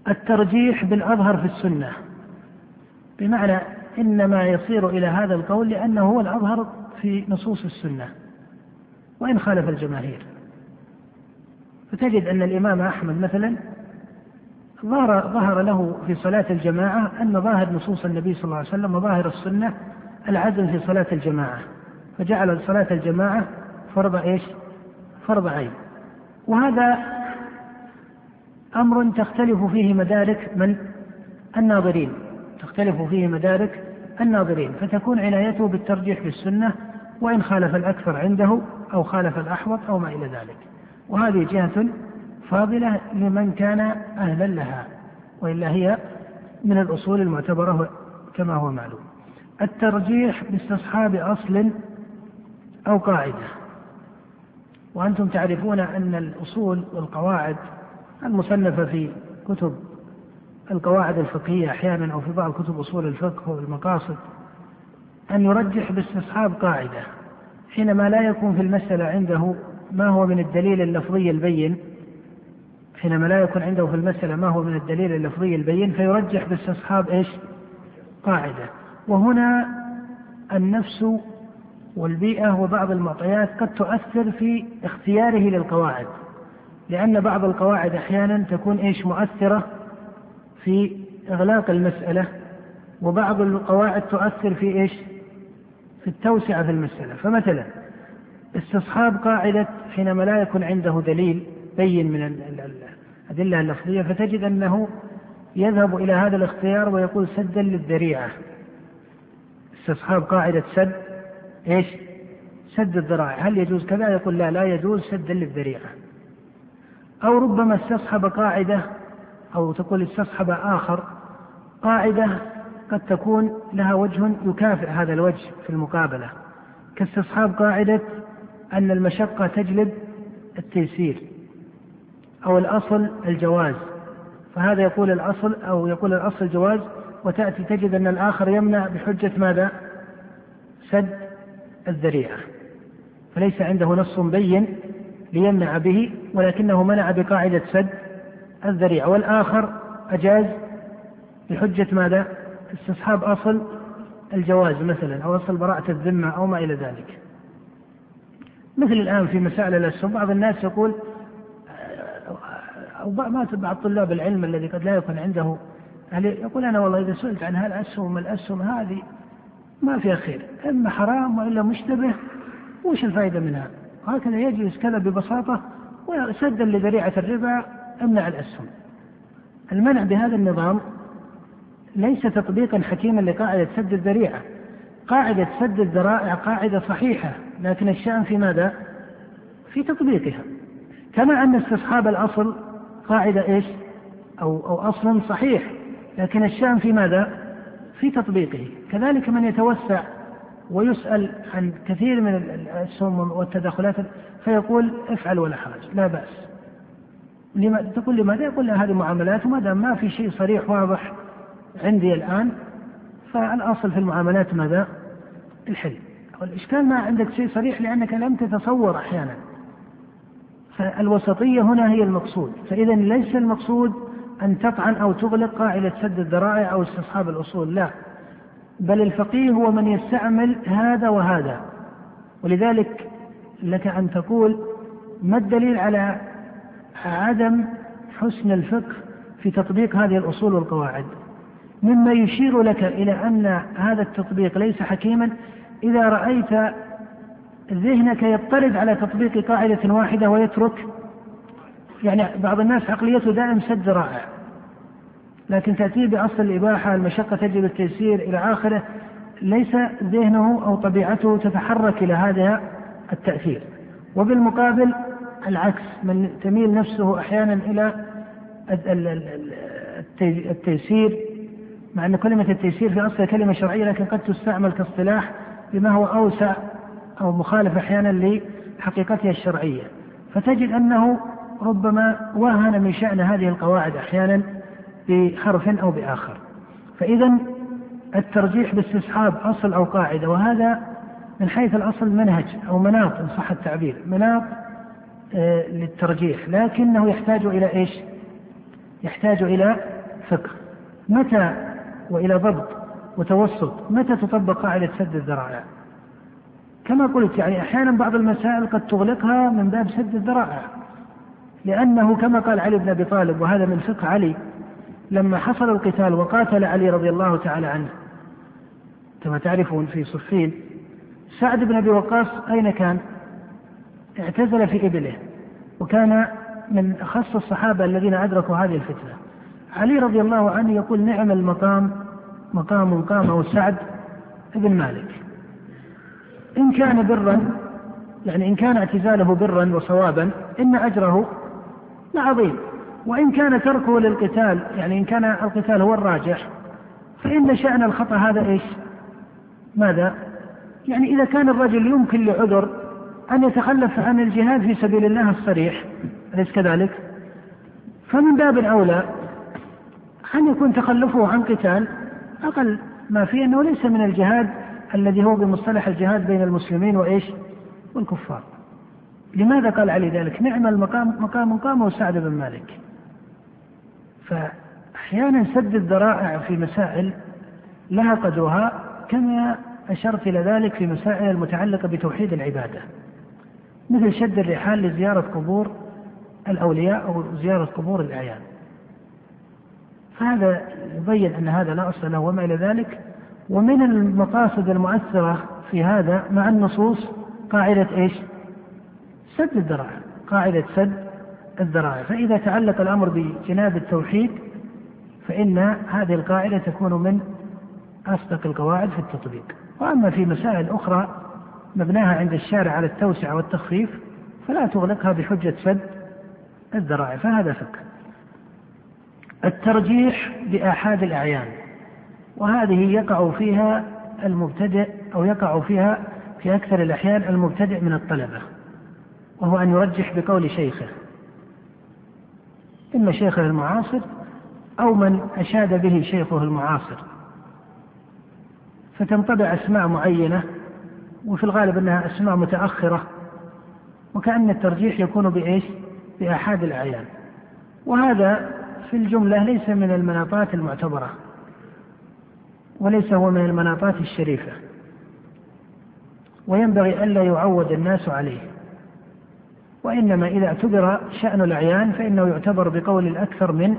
الترجيح بالأظهر في السنة بمعنى إنما يصير إلى هذا القول لأنه هو الأظهر في نصوص السنة وإن خالف الجماهير فتجد أن الإمام أحمد مثلا ظهر ظهر له في صلاة الجماعة أن ظاهر نصوص النبي صلى الله عليه وسلم وظاهر السنة العزم في صلاة الجماعة فجعل صلاة الجماعة فرض إيش؟ فرض عين. وهذا أمر تختلف فيه مدارك من؟ الناظرين. تختلف فيه مدارك الناظرين فتكون عنايته بالترجيح بالسنة وإن خالف الأكثر عنده أو خالف الأحوط أو ما إلى ذلك. وهذه جهة فاضلة لمن كان أهلا لها وإلا هي من الأصول المعتبرة كما هو معلوم. الترجيح باستصحاب أصل أو قاعدة. وأنتم تعرفون أن الأصول والقواعد المصنفة في كتب القواعد الفقهية أحيانا أو في بعض كتب أصول الفقه والمقاصد أن يرجح باستصحاب قاعدة حينما لا يكون في المسألة عنده ما هو من الدليل اللفظي البين حينما لا يكون عنده في المسألة ما هو من الدليل اللفظي البين فيرجح باستصحاب إيش؟ قاعدة. وهنا النفس والبيئة وبعض المعطيات قد تؤثر في اختياره للقواعد لأن بعض القواعد أحيانا تكون إيش؟ مؤثرة في إغلاق المسألة وبعض القواعد تؤثر في إيش؟ في التوسعة في المسألة. فمثلا استصحاب قاعدة حينما لا يكون عنده دليل بين من الأدلة اللفظية فتجد أنه يذهب إلى هذا الاختيار ويقول سدا للذريعة. استصحاب قاعدة سد إيش؟ سد الذرائع. هل يجوز كذا؟ يقول لا لا يجوز سدا للذريعة. أو ربما استصحب قاعدة أو تقول استصحب آخر قاعدة قد تكون لها وجه يكافئ هذا الوجه في المقابلة. كاستصحاب قاعدة أن المشقة تجلب التيسير. أو الأصل الجواز فهذا يقول الأصل أو يقول الأصل الجواز وتأتي تجد أن الآخر يمنع بحجة ماذا؟ سد الذريعة فليس عنده نص بين ليمنع به ولكنه منع بقاعدة سد الذريعة والآخر أجاز بحجة ماذا؟ استصحاب أصل الجواز مثلا أو أصل براءة الذمة أو ما إلى ذلك مثل الآن في مسائل الأسهم بعض الناس يقول أو بعض طلاب العلم الذي قد لا يكون عنده يقول أنا والله إذا سئلت عن هالأسهم الأسهم هذه ما فيها خير. إما حرام وإلا مشتبه وش الفائدة منها؟ هكذا يجلس كذا ببساطة وسدا لذريعة الربا امنع الأسهم. المنع بهذا النظام ليس تطبيقا حكيما لقاعدة سد الذريعة. قاعدة سد الذرائع قاعدة صحيحة لكن الشأن في ماذا؟ في تطبيقها. كما أن استصحاب الأصل قاعدة إيش؟ أو أو أصل صحيح لكن الشأن في ماذا؟ في تطبيقه كذلك من يتوسع ويسأل عن كثير من السم والتدخلات فيقول افعل ولا حرج لا بأس لما تقول لماذا؟ يقول هذه معاملات وما دام ما في شيء صريح واضح عندي الآن فالأصل في المعاملات ماذا؟ الحل والإشكال ما عندك شيء صريح لأنك لم تتصور أحيانا فالوسطية هنا هي المقصود. فإذا ليس المقصود أن تطعن أو تغلق قاعدة سد الذرائع أو استصحاب الأصول لا. بل الفقيه هو من يستعمل هذا وهذا. ولذلك لك أن تقول ما الدليل على عدم حسن الفقه في تطبيق هذه الأصول والقواعد؟ مما يشير لك إلى أن هذا التطبيق ليس حكيما إذا رأيت ذهنك يضطرد على تطبيق قاعدة واحدة ويترك. يعني بعض الناس عقليته دائم سد رائع. لكن تأتيه بأصل الإباحة المشقة تجب التيسير إلى آخره. ليس ذهنه أو طبيعته تتحرك إلى هذا التأثير. وبالمقابل العكس من تميل نفسه أحيانا إلى التيسير. مع أن كلمة التيسير في أصلها كلمة شرعية لكن قد تستعمل كاصطلاح بما هو أوسع أو مخالف أحيانا لحقيقتها الشرعية. فتجد أنه ربما وهن من شأن هذه القواعد أحيانا بحرف أو بآخر. فإذا الترجيح باستصحاب أصل أو قاعدة وهذا من حيث الأصل منهج أو مناط إن صح التعبير مناط آه، للترجيح. لكنه يحتاج إلى إيش؟ يحتاج إلى فقه. متى وإلى ضبط وتوسط؟ متى تطبق قاعدة سد الذرائع؟ كما قلت يعني أحيانا بعض المسائل قد تغلقها من باب سد الذرائع. لأنه كما قال علي بن أبي طالب وهذا من فقه علي لما حصل القتال وقاتل علي رضي الله تعالى عنه. كما تعرفون في صفين سعد بن أبي وقاص أين كان؟ اعتزل في إبله وكان من أخص الصحابة الذين أدركوا هذه الفتنة. علي رضي الله عنه يقول نعم المقام مقام قامه سعد بن مالك. إن كان برا يعني إن كان اعتزاله برا وصوابا إن أجره لعظيم. وإن كان تركه للقتال يعني إن كان القتال هو الراجح فإن شأن الخطأ هذا إيش؟ ماذا؟ يعني إذا كان الرجل يمكن لعذر أن يتخلف عن الجهاد في سبيل الله الصريح أليس كذلك؟ فمن باب أولى أن يكون تخلفه عن قتال أقل ما فيه أنه ليس من الجهاد الذي هو بمصطلح الجهاد بين المسلمين وإيش؟ والكفار. لماذا قال علي ذلك؟ نعم المقام مقام قامه سعد بن مالك. فأحيانا سد الذرائع في مسائل لها قدرها كما أشرت إلى ذلك في مسائل المتعلقة بتوحيد العبادة. مثل شد الرحال لزيارة قبور الأولياء أو زيارة قبور الأعيان. فهذا يبين أن هذا لا أصل له وما إلى ذلك. ومن المقاصد المؤثرة في هذا مع النصوص قاعدة إيش؟ سد الذرائع قاعدة سد الذرائع. فإذا تعلق الأمر بجناب التوحيد فإن هذه القاعدة تكون من أصدق القواعد في التطبيق. وأما في مسائل أخرى مبناها عند الشارع على التوسعة والتخفيف فلا تغلقها بحجة سد الذرائع. فهذا فك. الترجيح بآحاد الأعيان. وهذه يقع فيها المبتدئ أو يقع فيها في أكثر الأحيان المبتدئ من الطلبة وهو أن يرجح بقول شيخه. إما شيخه المعاصر أو من أشاد به شيخه المعاصر. فتنطبع أسماء معينة وفي الغالب أنها أسماء متأخرة وكأن الترجيح يكون بإيش؟ بآحاد الأعيان. وهذا في الجملة ليس من المناطات المعتبرة. وليس هو من المناطات الشريفة. وينبغي ألا يعود الناس عليه. وإنما إذا اعتبر شأن الأعيان فإنه يعتبر بقول الأكثر من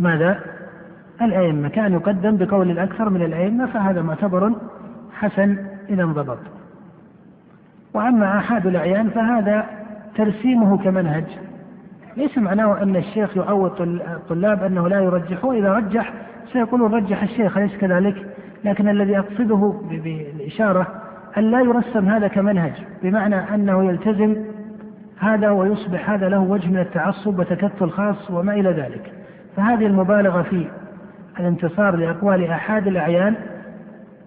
ماذا؟ الأئمة. كأن يقدم بقول الأكثر من الأئمة فهذا معتبر حسن إذا انضبط. وأما آحاد الأعيان فهذا ترسيمه كمنهج. ليس معناه أن الشيخ يعود الطلاب أنه لا يرجح وإذا رجح سيقولون رجح الشيخ أليس كذلك؟ لكن الذي أقصده بالإشارة أن لا يرسم هذا كمنهج بمعنى أنه يلتزم هذا ويصبح هذا له وجه من التعصب وتكتل خاص وما إلى ذلك. فهذه المبالغة في الانتصار لأقوال أحد الأعيان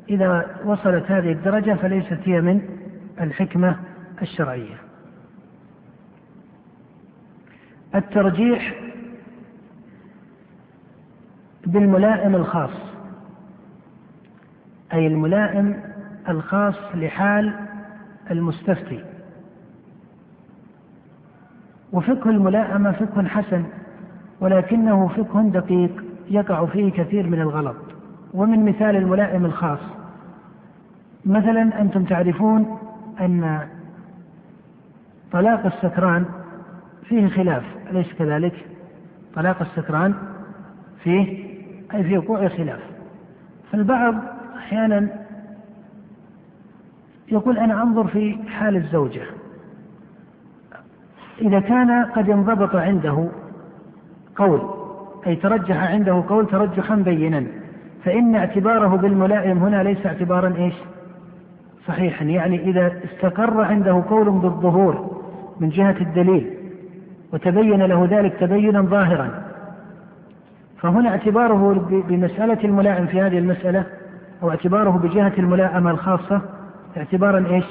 إذا وصلت هذه الدرجة فليست هي من الحكمة الشرعية. الترجيح بالملائم الخاص. أي الملائم الخاص لحال المستفتي. وفقه الملائمة فقه حسن ولكنه فقه دقيق يقع فيه كثير من الغلط. ومن مثال الملائم الخاص. مثلا أنتم تعرفون أن طلاق السكران فيه خلاف أليس كذلك؟ طلاق السكران فيه أي في وقوع خلاف. فالبعض أحيانا يقول أنا أنظر في حال الزوجة. إذا كان قد انضبط عنده قول أي ترجح عنده قول ترجحا بينا فإن اعتباره بالملائم هنا ليس اعتبارا إيش؟ صحيحا. يعني إذا استقر عنده قول بالظهور من جهة الدليل وتبين له ذلك تبينا ظاهرا فهنا اعتباره بمسألة الملائم في هذه المسألة أو اعتباره بجهة الملائمة الخاصة اعتبارا إيش؟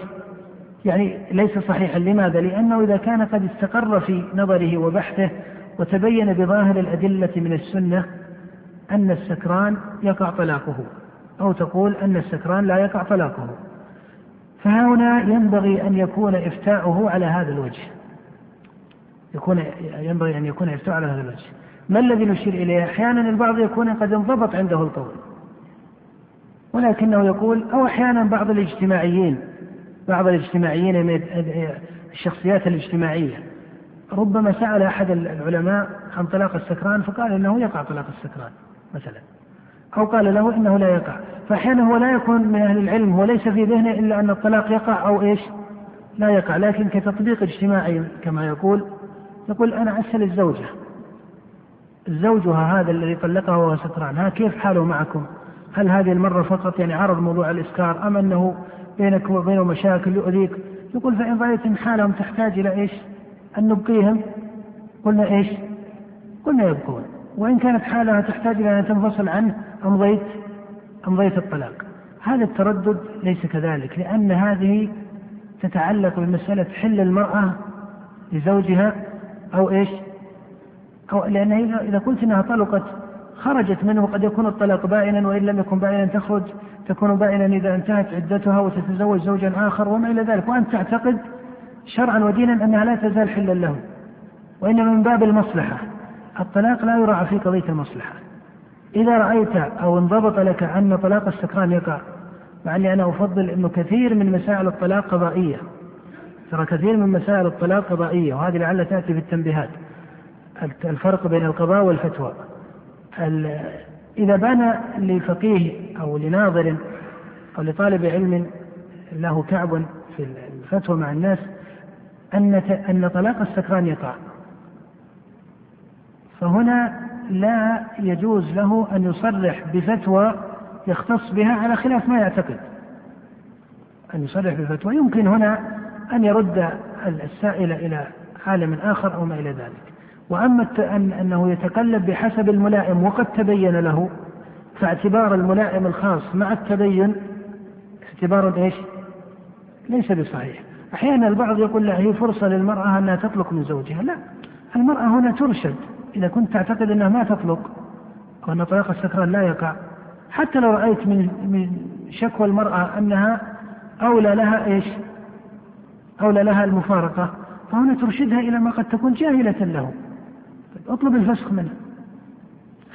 يعني ليس صحيحا لماذا؟ لأنه إذا كان قد استقر في نظره وبحثه وتبين بظاهر الأدلة من السنة أن السكران يقع طلاقه أو تقول أن السكران لا يقع طلاقه فهنا ينبغي أن يكون إفتاؤه على هذا الوجه يكون ينبغي أن يكون إفتاؤه على هذا الوجه ما الذي نشير إليه؟ أحيانا البعض يكون قد انضبط عنده القول. ولكنه يقول أو أحيانا بعض الاجتماعيين بعض الاجتماعيين من الشخصيات الاجتماعية. ربما سأل أحد العلماء عن طلاق السكران فقال إنه يقع طلاق السكران مثلا. أو قال له إنه لا يقع. فأحيانا هو لا يكون من أهل العلم وليس في ذهنه إلا أن الطلاق يقع أو إيش؟ لا يقع. لكن كتطبيق اجتماعي كما يقول يقول أنا أسأل الزوجة. زوجها هذا الذي طلقها وهو سكران ها كيف حاله معكم؟ هل هذه المرة فقط يعني عرض موضوع الإسكار أم أنه بينك وبينه مشاكل يؤذيك؟ يقول فإن رأيت أن حالهم تحتاج إلى إيش؟ أن نبقيهم. قلنا إيش؟ قلنا يبقون. وإن كانت حالها تحتاج إلى أن تنفصل عنه أمضيت أمضيت الطلاق. هذا التردد ليس كذلك لأن هذه تتعلق بمسألة حل المرأة لزوجها أو إيش؟ لأن إذا قلت أنها طلقت خرجت منه قد يكون الطلاق بائنا وإن لم يكن بائنا تخرج تكون بائنا إذا انتهت عدتها وتتزوج زوجا آخر وما إلى ذلك. وأنت تعتقد شرعا ودينا أنها لا تزال حلا له وإنما من باب المصلحة. الطلاق لا يراعى في قضية المصلحة. إذا رأيت أو انضبط لك أن طلاق السكران يقع مع أني أنا أفضل أنه كثير من مسائل الطلاق قضائية. ترى كثير من مسائل الطلاق قضائية وهذه لعل تأتي في التنبيهات. الفرق بين القضاء والفتوى. إذا بان لفقيه أو لناظر أو لطالب علم له كعب في الفتوى مع الناس أن أن طلاق السكران يقع. فهنا لا يجوز له أن يصرح بفتوى يختص بها على خلاف ما يعتقد. أن يصرح بفتوى. يمكن هنا أن يرد السائل إلى عالم آخر أو ما إلى ذلك. وأما أن أنه يتقلب بحسب الملائم وقد تبين له فاعتبار الملائم الخاص مع التبين اعتبار إيش؟ ليس بصحيح. أحيانا البعض يقول لا هي فرصة للمرأة أنها تطلق من زوجها، لا. المرأة هنا ترشد إذا كنت تعتقد أنها ما تطلق أو أن طلاق السكران لا يقع حتى لو رأيت من من شكوى المرأة أنها أولى لها إيش؟ أولى لها المفارقة فهنا ترشدها إلى ما قد تكون جاهلة له اطلب الفسخ منه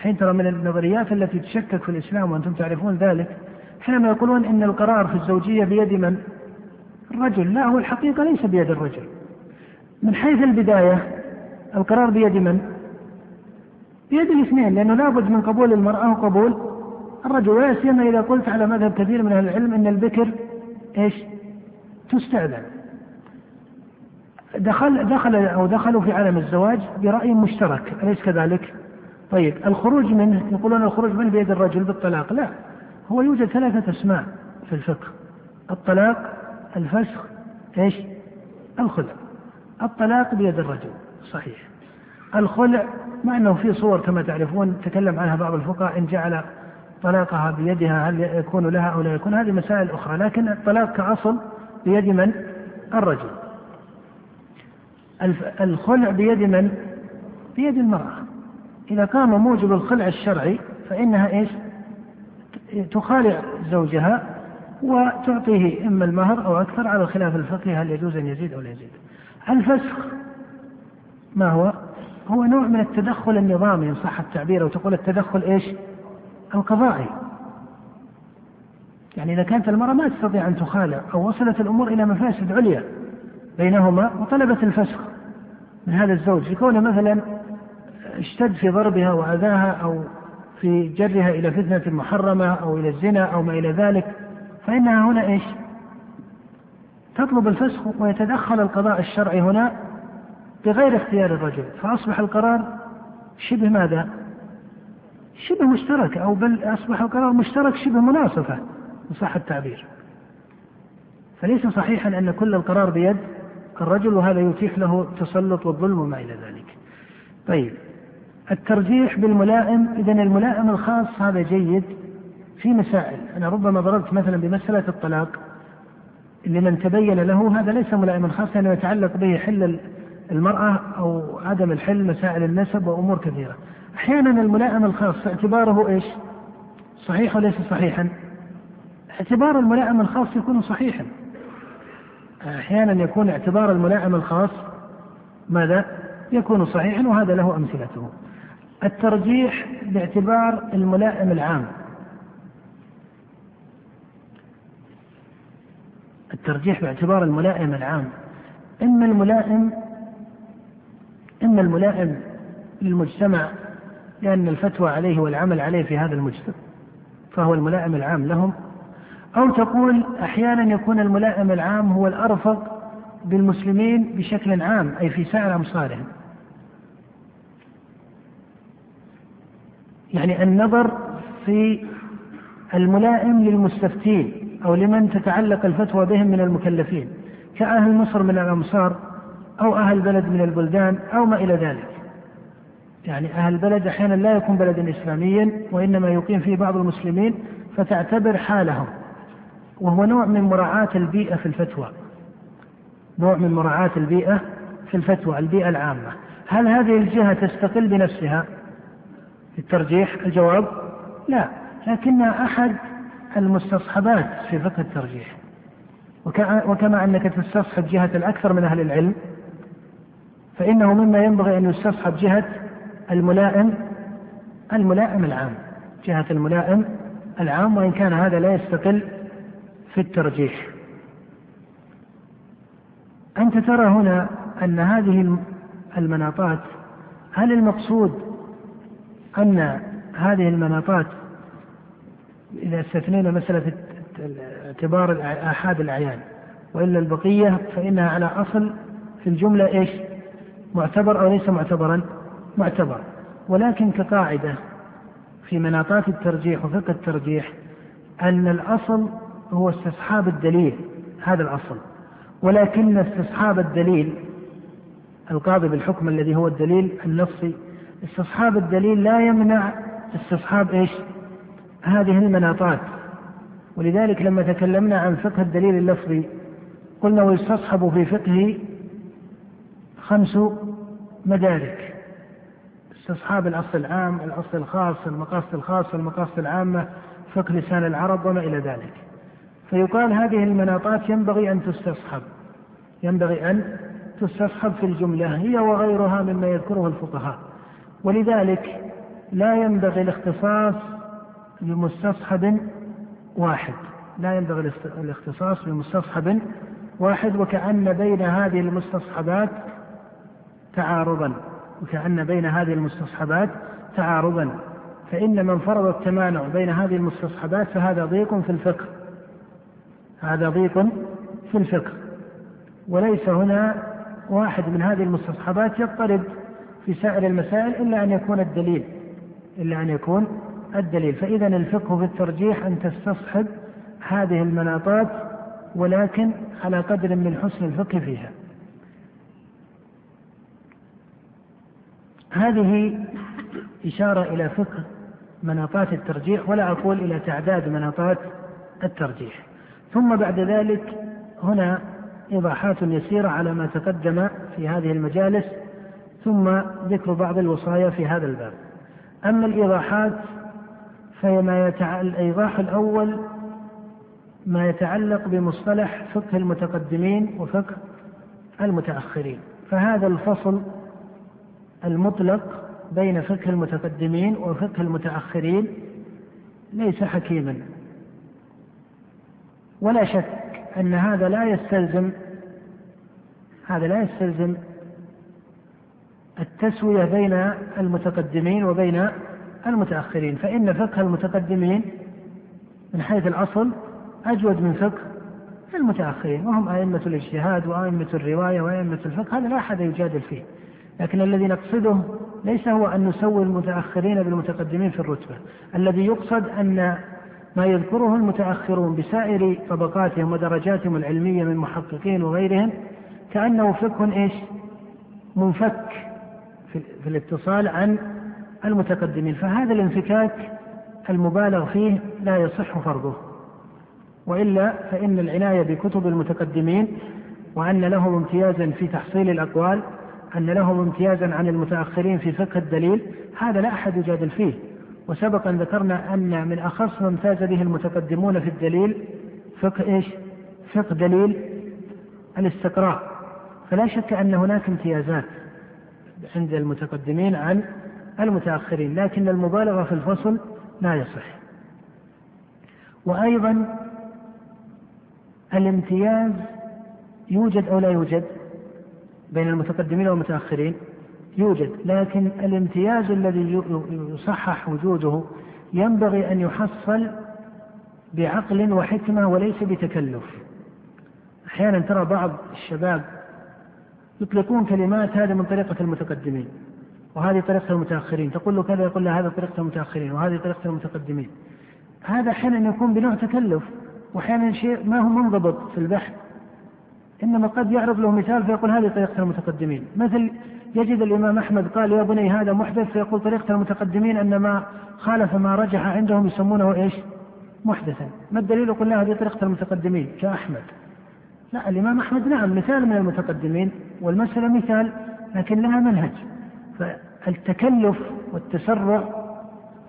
حين ترى من النظريات التي تشكك في الإسلام وأنتم تعرفون ذلك حينما يقولون إن القرار في الزوجية بيد من؟ الرجل لا هو الحقيقة ليس بيد الرجل من حيث البداية القرار بيد من؟ بيد الاثنين لأنه لابد من قبول المرأة وقبول الرجل ولا سيما إذا قلت على مذهب كثير من أهل العلم أن البكر إيش؟ تستأذن دخل دخل أو دخلوا في عالم الزواج برأي مشترك أليس كذلك؟ طيب الخروج منه يقولون الخروج منه بيد الرجل بالطلاق لا هو يوجد ثلاثة أسماء في الفقه الطلاق الفسخ إيش؟ الخلع الطلاق بيد الرجل صحيح الخلع مع إنه في صور كما تعرفون تكلم عنها بعض الفقهاء إن جعل طلاقها بيدها هل يكون لها أو لا يكون هذه مسائل أخرى لكن الطلاق كأصل بيد من؟ الرجل الخلع بيد من؟ بيد المرأة إذا قام موجب الخلع الشرعي فإنها إيش؟ تخالع زوجها وتعطيه إما المهر أو أكثر على الخلاف الفقهي هل يجوز أن يزيد أو لا يزيد. الفسخ ما هو؟ هو نوع من التدخل النظامي إن صح التعبير أو تقول التدخل إيش؟ القضائي. يعني إذا كانت المرأة ما تستطيع أن تخالع أو وصلت الأمور إلى مفاسد عليا بينهما وطلبت الفسخ من هذا الزوج لكونه مثلا اشتد في ضربها وأذاها أو في جرها إلى فتنة محرمة أو إلى الزنا أو ما إلى ذلك فإنها هنا إيش؟ تطلب الفسخ ويتدخل القضاء الشرعي هنا بغير اختيار الرجل. فأصبح القرار شبه ماذا؟ شبه مشترك أو بل أصبح القرار مشترك شبه مناصفة إن صح التعبير. فليس صحيحا أن كل القرار بيد الرجل وهذا يتيح له التسلط والظلم وما إلى ذلك. طيب الترجيح بالملائم إذا الملائم الخاص هذا جيد في مسائل. أنا ربما ضربت مثلا بمسألة الطلاق لمن تبين له هذا ليس ملائما خاصا لأنه يتعلق به حل المرأة أو عدم الحل مسائل النسب وأمور كثيرة. أحيانا الملائم الخاص اعتباره إيش؟ صحيح وليس صحيحا؟ اعتبار الملائم الخاص يكون صحيحا. أحيانا يكون اعتبار الملائم الخاص ماذا؟ يكون صحيحا وهذا له أمثلته. الترجيح باعتبار الملائم العام. الترجيح باعتبار الملائم العام. إما الملائم إما الملائم للمجتمع لأن الفتوى عليه والعمل عليه في هذا المجتمع فهو الملائم العام لهم أو تقول أحيانا يكون الملائم العام هو الأرفق بالمسلمين بشكل عام أي في سائر أمصارهم. يعني النظر في الملائم للمستفتين أو لمن تتعلق الفتوى بهم من المكلفين كأهل مصر من الأمصار أو أهل بلد من البلدان أو ما إلى ذلك. يعني أهل بلد أحيانا لا يكون بلدا إسلاميا وإنما يقيم فيه بعض المسلمين فتعتبر حالهم. وهو نوع من مراعاة البيئة في الفتوى. نوع من مراعاة البيئة في الفتوى البيئة العامة. هل هذه الجهة تستقل بنفسها؟ في الترجيح الجواب لا. لكنها أحد المستصحبات في فقه الترجيح. وكما أنك تستصحب جهة الأكثر من أهل العلم فإنه مما ينبغي أن يستصحب جهة الملائم الملائم العام. جهة الملائم العام وإن كان هذا لا يستقل في الترجيح. أنت ترى هنا أن هذه المناطات هل المقصود أن هذه المناطات إذا استثنينا مسألة اعتبار آحاد الأعيان وإلا البقية فإنها على أصل في الجملة إيش؟ معتبر أو ليس معتبرا؟ معتبر. ولكن كقاعدة في مناطات الترجيح وفقه الترجيح أن الأصل هو استصحاب الدليل هذا الأصل ولكن استصحاب الدليل القاضي بالحكم الذي هو الدليل النصي استصحاب الدليل لا يمنع استصحاب إيش؟ هذه المناطات ولذلك لما تكلمنا عن فقه الدليل اللفظي قلنا ويستصحب في فقهه خمس مدارك استصحاب الأصل العام، الأصل الخاص، المقاصد الخاصة، المقاصد العامة، فقه لسان العرب وما إلى ذلك. فيقال هذه المناطات ينبغي أن تستصحب. ينبغي أن تستصحب في الجملة هي وغيرها مما يذكره الفقهاء. ولذلك لا ينبغي الاختصاص بمستصحب واحد لا ينبغي الاختصاص بمستصحب واحد وكأن بين هذه المستصحبات تعارضا وكأن بين هذه المستصحبات تعارضا فإن من فرض التمانع بين هذه المستصحبات فهذا ضيق في الفقه هذا ضيق في الفقه. وليس هنا واحد من هذه المستصحبات يضطرب في سائر المسائل إلا أن يكون الدليل إلا أن يكون الدليل. فإذا الفقه في الترجيح أن تستصحب هذه المناطات ولكن على قدر من حسن الفقه فيها. هذه إشارة إلى فقه مناطات الترجيح ولا أقول إلى تعداد مناطات الترجيح. ثم بعد ذلك هنا إيضاحات يسيرة على ما تقدم في هذه المجالس ثم ذكر بعض الوصايا في هذا الباب. أما الإيضاحات فما يتع... الإيضاح الأول ما يتعلق بمصطلح فقه المتقدمين وفقه المتأخرين. فهذا الفصل المطلق بين فقه المتقدمين وفقه المتأخرين ليس حكيما. ولا شك أن هذا لا يستلزم هذا لا يستلزم التسوية بين المتقدمين وبين المتأخرين فإن فقه المتقدمين من حيث الأصل أجود من فقه المتأخرين وهم أئمة الاجتهاد وأئمة الرواية وأئمة الفقه هذا لا أحد يجادل فيه لكن الذي نقصده ليس هو أن نسوي المتأخرين بالمتقدمين في الرتبة الذي يقصد أن ما يذكره المتأخرون بسائر طبقاتهم ودرجاتهم العلمية من محققين وغيرهم كأنه فقه إيش؟ منفك في الاتصال عن المتقدمين. فهذا الانفكاك المبالغ فيه لا يصح فرضه. وإلا فإن العناية بكتب المتقدمين وأن لهم امتيازا في تحصيل الأقوال أن لهم امتيازا عن المتأخرين في فقه الدليل هذا لا أحد يجادل فيه. وسبقا ذكرنا أن من أخص ما امتاز به المتقدمون في الدليل فقه إيش؟ فقه دليل الاستقراء. فلا شك أن هناك امتيازات عند المتقدمين عن المتأخرين لكن المبالغة في الفصل لا يصح. وأيضا الامتياز يوجد أو لا يوجد بين المتقدمين والمتأخرين؟ يوجد لكن الامتياز الذي يصحح وجوده ينبغي أن يحصل بعقل وحكمة وليس بتكلف. أحيانا ترى بعض الشباب يطلقون كلمات هذه من طريقة المتقدمين وهذه طريقة المتأخرين تقول له كذا يقول له هذا طريقة المتأخرين وهذه طريقة المتقدمين. هذا أحيانا يكون بنوع تكلف وأحيانا شيء ما هو منضبط في البحث إنما قد يعرض له مثال فيقول هذه طريقة المتقدمين. مثل يجد الإمام أحمد قال يا بني هذا محدث. فيقول طريقة المتقدمين أن ما خالف ما رجح عندهم يسمونه إيش؟ محدثا. ما الدليل؟ يقول لا هذه طريقة المتقدمين. كأحمد لا الإمام أحمد نعم مثال من المتقدمين والمسألة مثال لكن لها منهج. فالتكلف والتسرع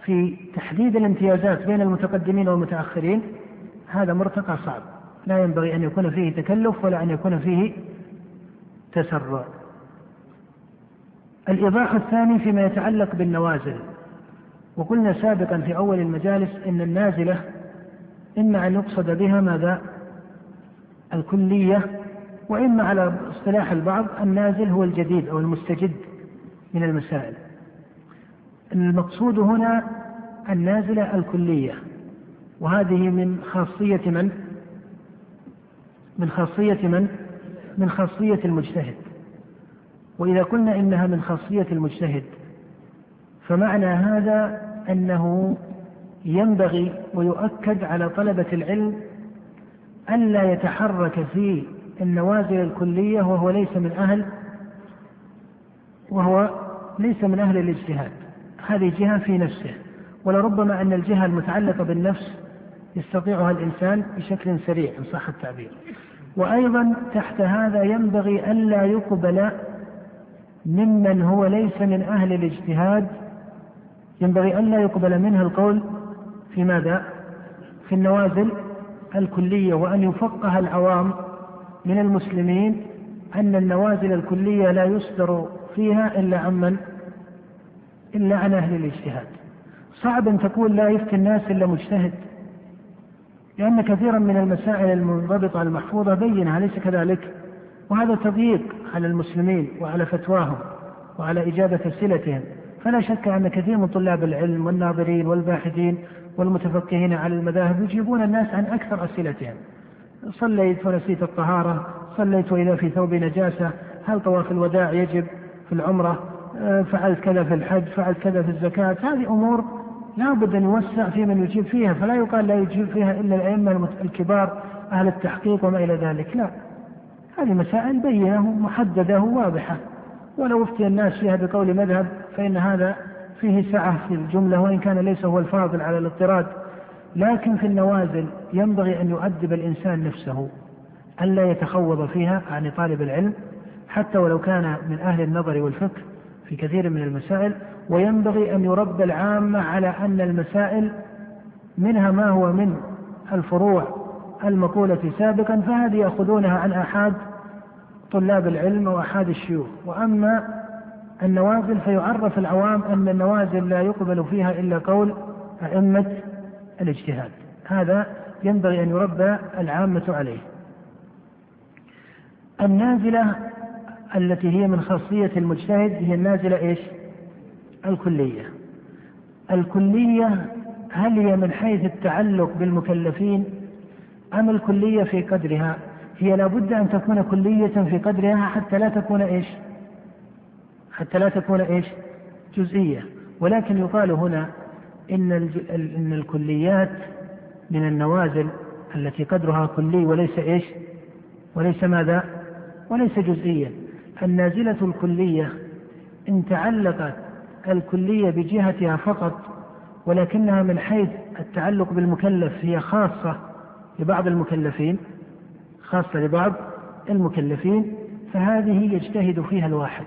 في تحديد الامتيازات بين المتقدمين والمتأخرين هذا مرتقى صعب. لا ينبغي أن يكون فيه تكلف ولا أن يكون فيه تسرع. الإيضاح الثاني فيما يتعلق بالنوازل وقلنا سابقا في أول المجالس أن النازلة إما أن يقصد بها ماذا الكلية وإما على اصطلاح البعض النازل هو الجديد أو المستجد من المسائل المقصود هنا النازلة الكلية وهذه من خاصية من؟ من خاصية من؟ من خاصية المجتهد وإذا قلنا إنها من خاصية المجتهد فمعنى هذا أنه ينبغي ويؤكد على طلبة العلم ألا يتحرك في النوازل الكلية وهو ليس من أهل وهو ليس من أهل الاجتهاد. هذه جهة في نفسه ولربما أن الجهة المتعلقة بالنفس يستطيعها الإنسان بشكل سريع إن صح التعبير. وأيضا تحت هذا ينبغي ألا يقبل ممن هو ليس من أهل الاجتهاد ينبغي ألا يقبل منه القول في ماذا؟ في النوازل الكلية وأن يفقه العوام من المسلمين أن النوازل الكلية لا يصدر فيها إلا عمن إلا عن أهل الاجتهاد صعب أن تقول لا يفتي الناس إلا مجتهد لأن كثيرا من المسائل المنضبطة المحفوظة بينها أليس كذلك؟ وهذا تضييق على المسلمين وعلى فتواهم وعلى إجابة أسئلتهم. فلا شك أن كثير من طلاب العلم والناظرين والباحثين والمتفقهين على المذاهب يجيبون الناس عن أكثر أسئلتهم. صليت ونسيت الطهارة صليت وإذا في ثوب نجاسة هل طواف الوداع يجب في العمرة؟ آه، فعلت كذا في الحج فعلت كذا في الزكاة. هذه أمور لا بد أن يوسع في من يجيب فيها فلا يقال لا يجيب فيها إلا الأئمة الكبار أهل التحقيق وما إلى ذلك. لا. هذه مسائل بينة محددة واضحة ولو افتي الناس فيها بقول مذهب فإن هذا فيه سعة في الجملة وإن كان ليس هو الفاضل على الاضطراد. لكن في النوازل ينبغي أن يؤدب الإنسان نفسه ألا يتخوض فيها عن طالب العلم حتى ولو كان من أهل النظر والفكر في كثير من المسائل. وينبغي أن يربى العامة على أن المسائل منها ما هو من الفروع المقولة سابقا فهذه يأخذونها عن أحد طلاب العلم وأحد الشيوخ. وأما النوازل فيعرف العوام أن النوازل لا يقبل فيها إلا قول أئمة الاجتهاد. هذا ينبغي أن يربى العامة عليه. النازلة التي هي من خاصية المجتهد هي النازلة إيش؟ الكلية. الكلية هل هي من حيث التعلق بالمكلفين أم الكلية في قدرها. هي لابد أن تكون كلية في قدرها حتى لا تكون إيش؟ حتى لا تكون إيش؟ جزئية. ولكن يقال هنا إن, إن الكليات من النوازل التي قدرها كلي وليس إيش؟ وليس ماذا؟ وليس جزئيا النازلة الكلية إن تعلقت الكلية بجهتها فقط ولكنها من حيث التعلق بالمكلف هي خاصة لبعض المكلفين خاصة لبعض المكلفين فهذه يجتهد فيها الواحد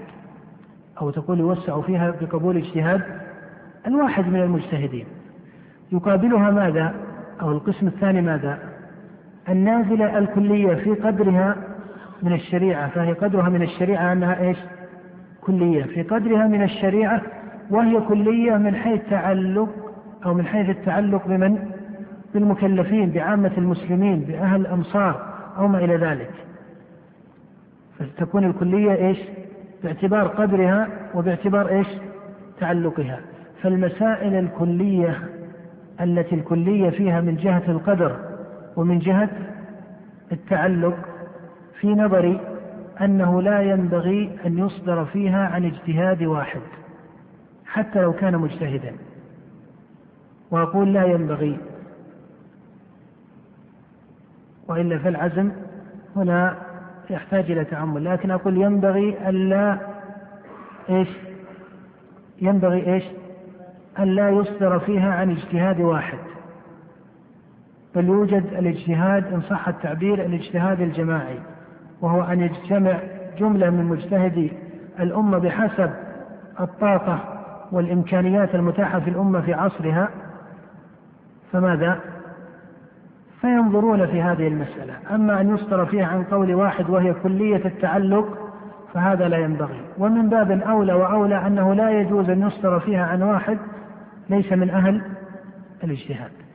أو تقول يوسع فيها بقبول اجتهاد الواحد من المجتهدين. يقابلها ماذا؟ أو القسم الثاني ماذا؟ النازلة الكلية في قدرها من الشريعة فهي قدرها من الشريعة أنها إيش؟ كلية. في قدرها من الشريعة وهي كلية من حيث تعلق أو من حيث التعلق بمن؟ بالمكلفين بعامة المسلمين بأهل الأمصار أو ما إلى ذلك. فتكون الكلية إيش؟ باعتبار قدرها وباعتبار إيش؟ تعلقها. فالمسائل الكلية التي الكلية فيها من جهة القدر ومن جهة التعلق في نظري أنه لا ينبغي أن يصدر فيها عن اجتهاد واحد حتى لو كان مجتهدا. وأقول لا ينبغي وإلا فالعزم هنا يحتاج إلى تأمل. لكن أقول ينبغي ألا إيش؟ ينبغي إيش؟ ألا يصدر فيها عن اجتهاد واحد. بل يوجد الاجتهاد إن صح التعبير الاجتهاد الجماعي وهو أن يجتمع جملة من مجتهدي الأمة بحسب الطاقة والإمكانيات المتاحة في الأمة في عصرها. فماذا؟ فينظرون في هذه المسألة. أما أن يصدر فيها عن قول واحد وهي كلية التعلق فهذا لا ينبغي. ومن باب أولى وأولى أنه لا يجوز أن يصدر فيها عن واحد ليس من أهل الاجتهاد.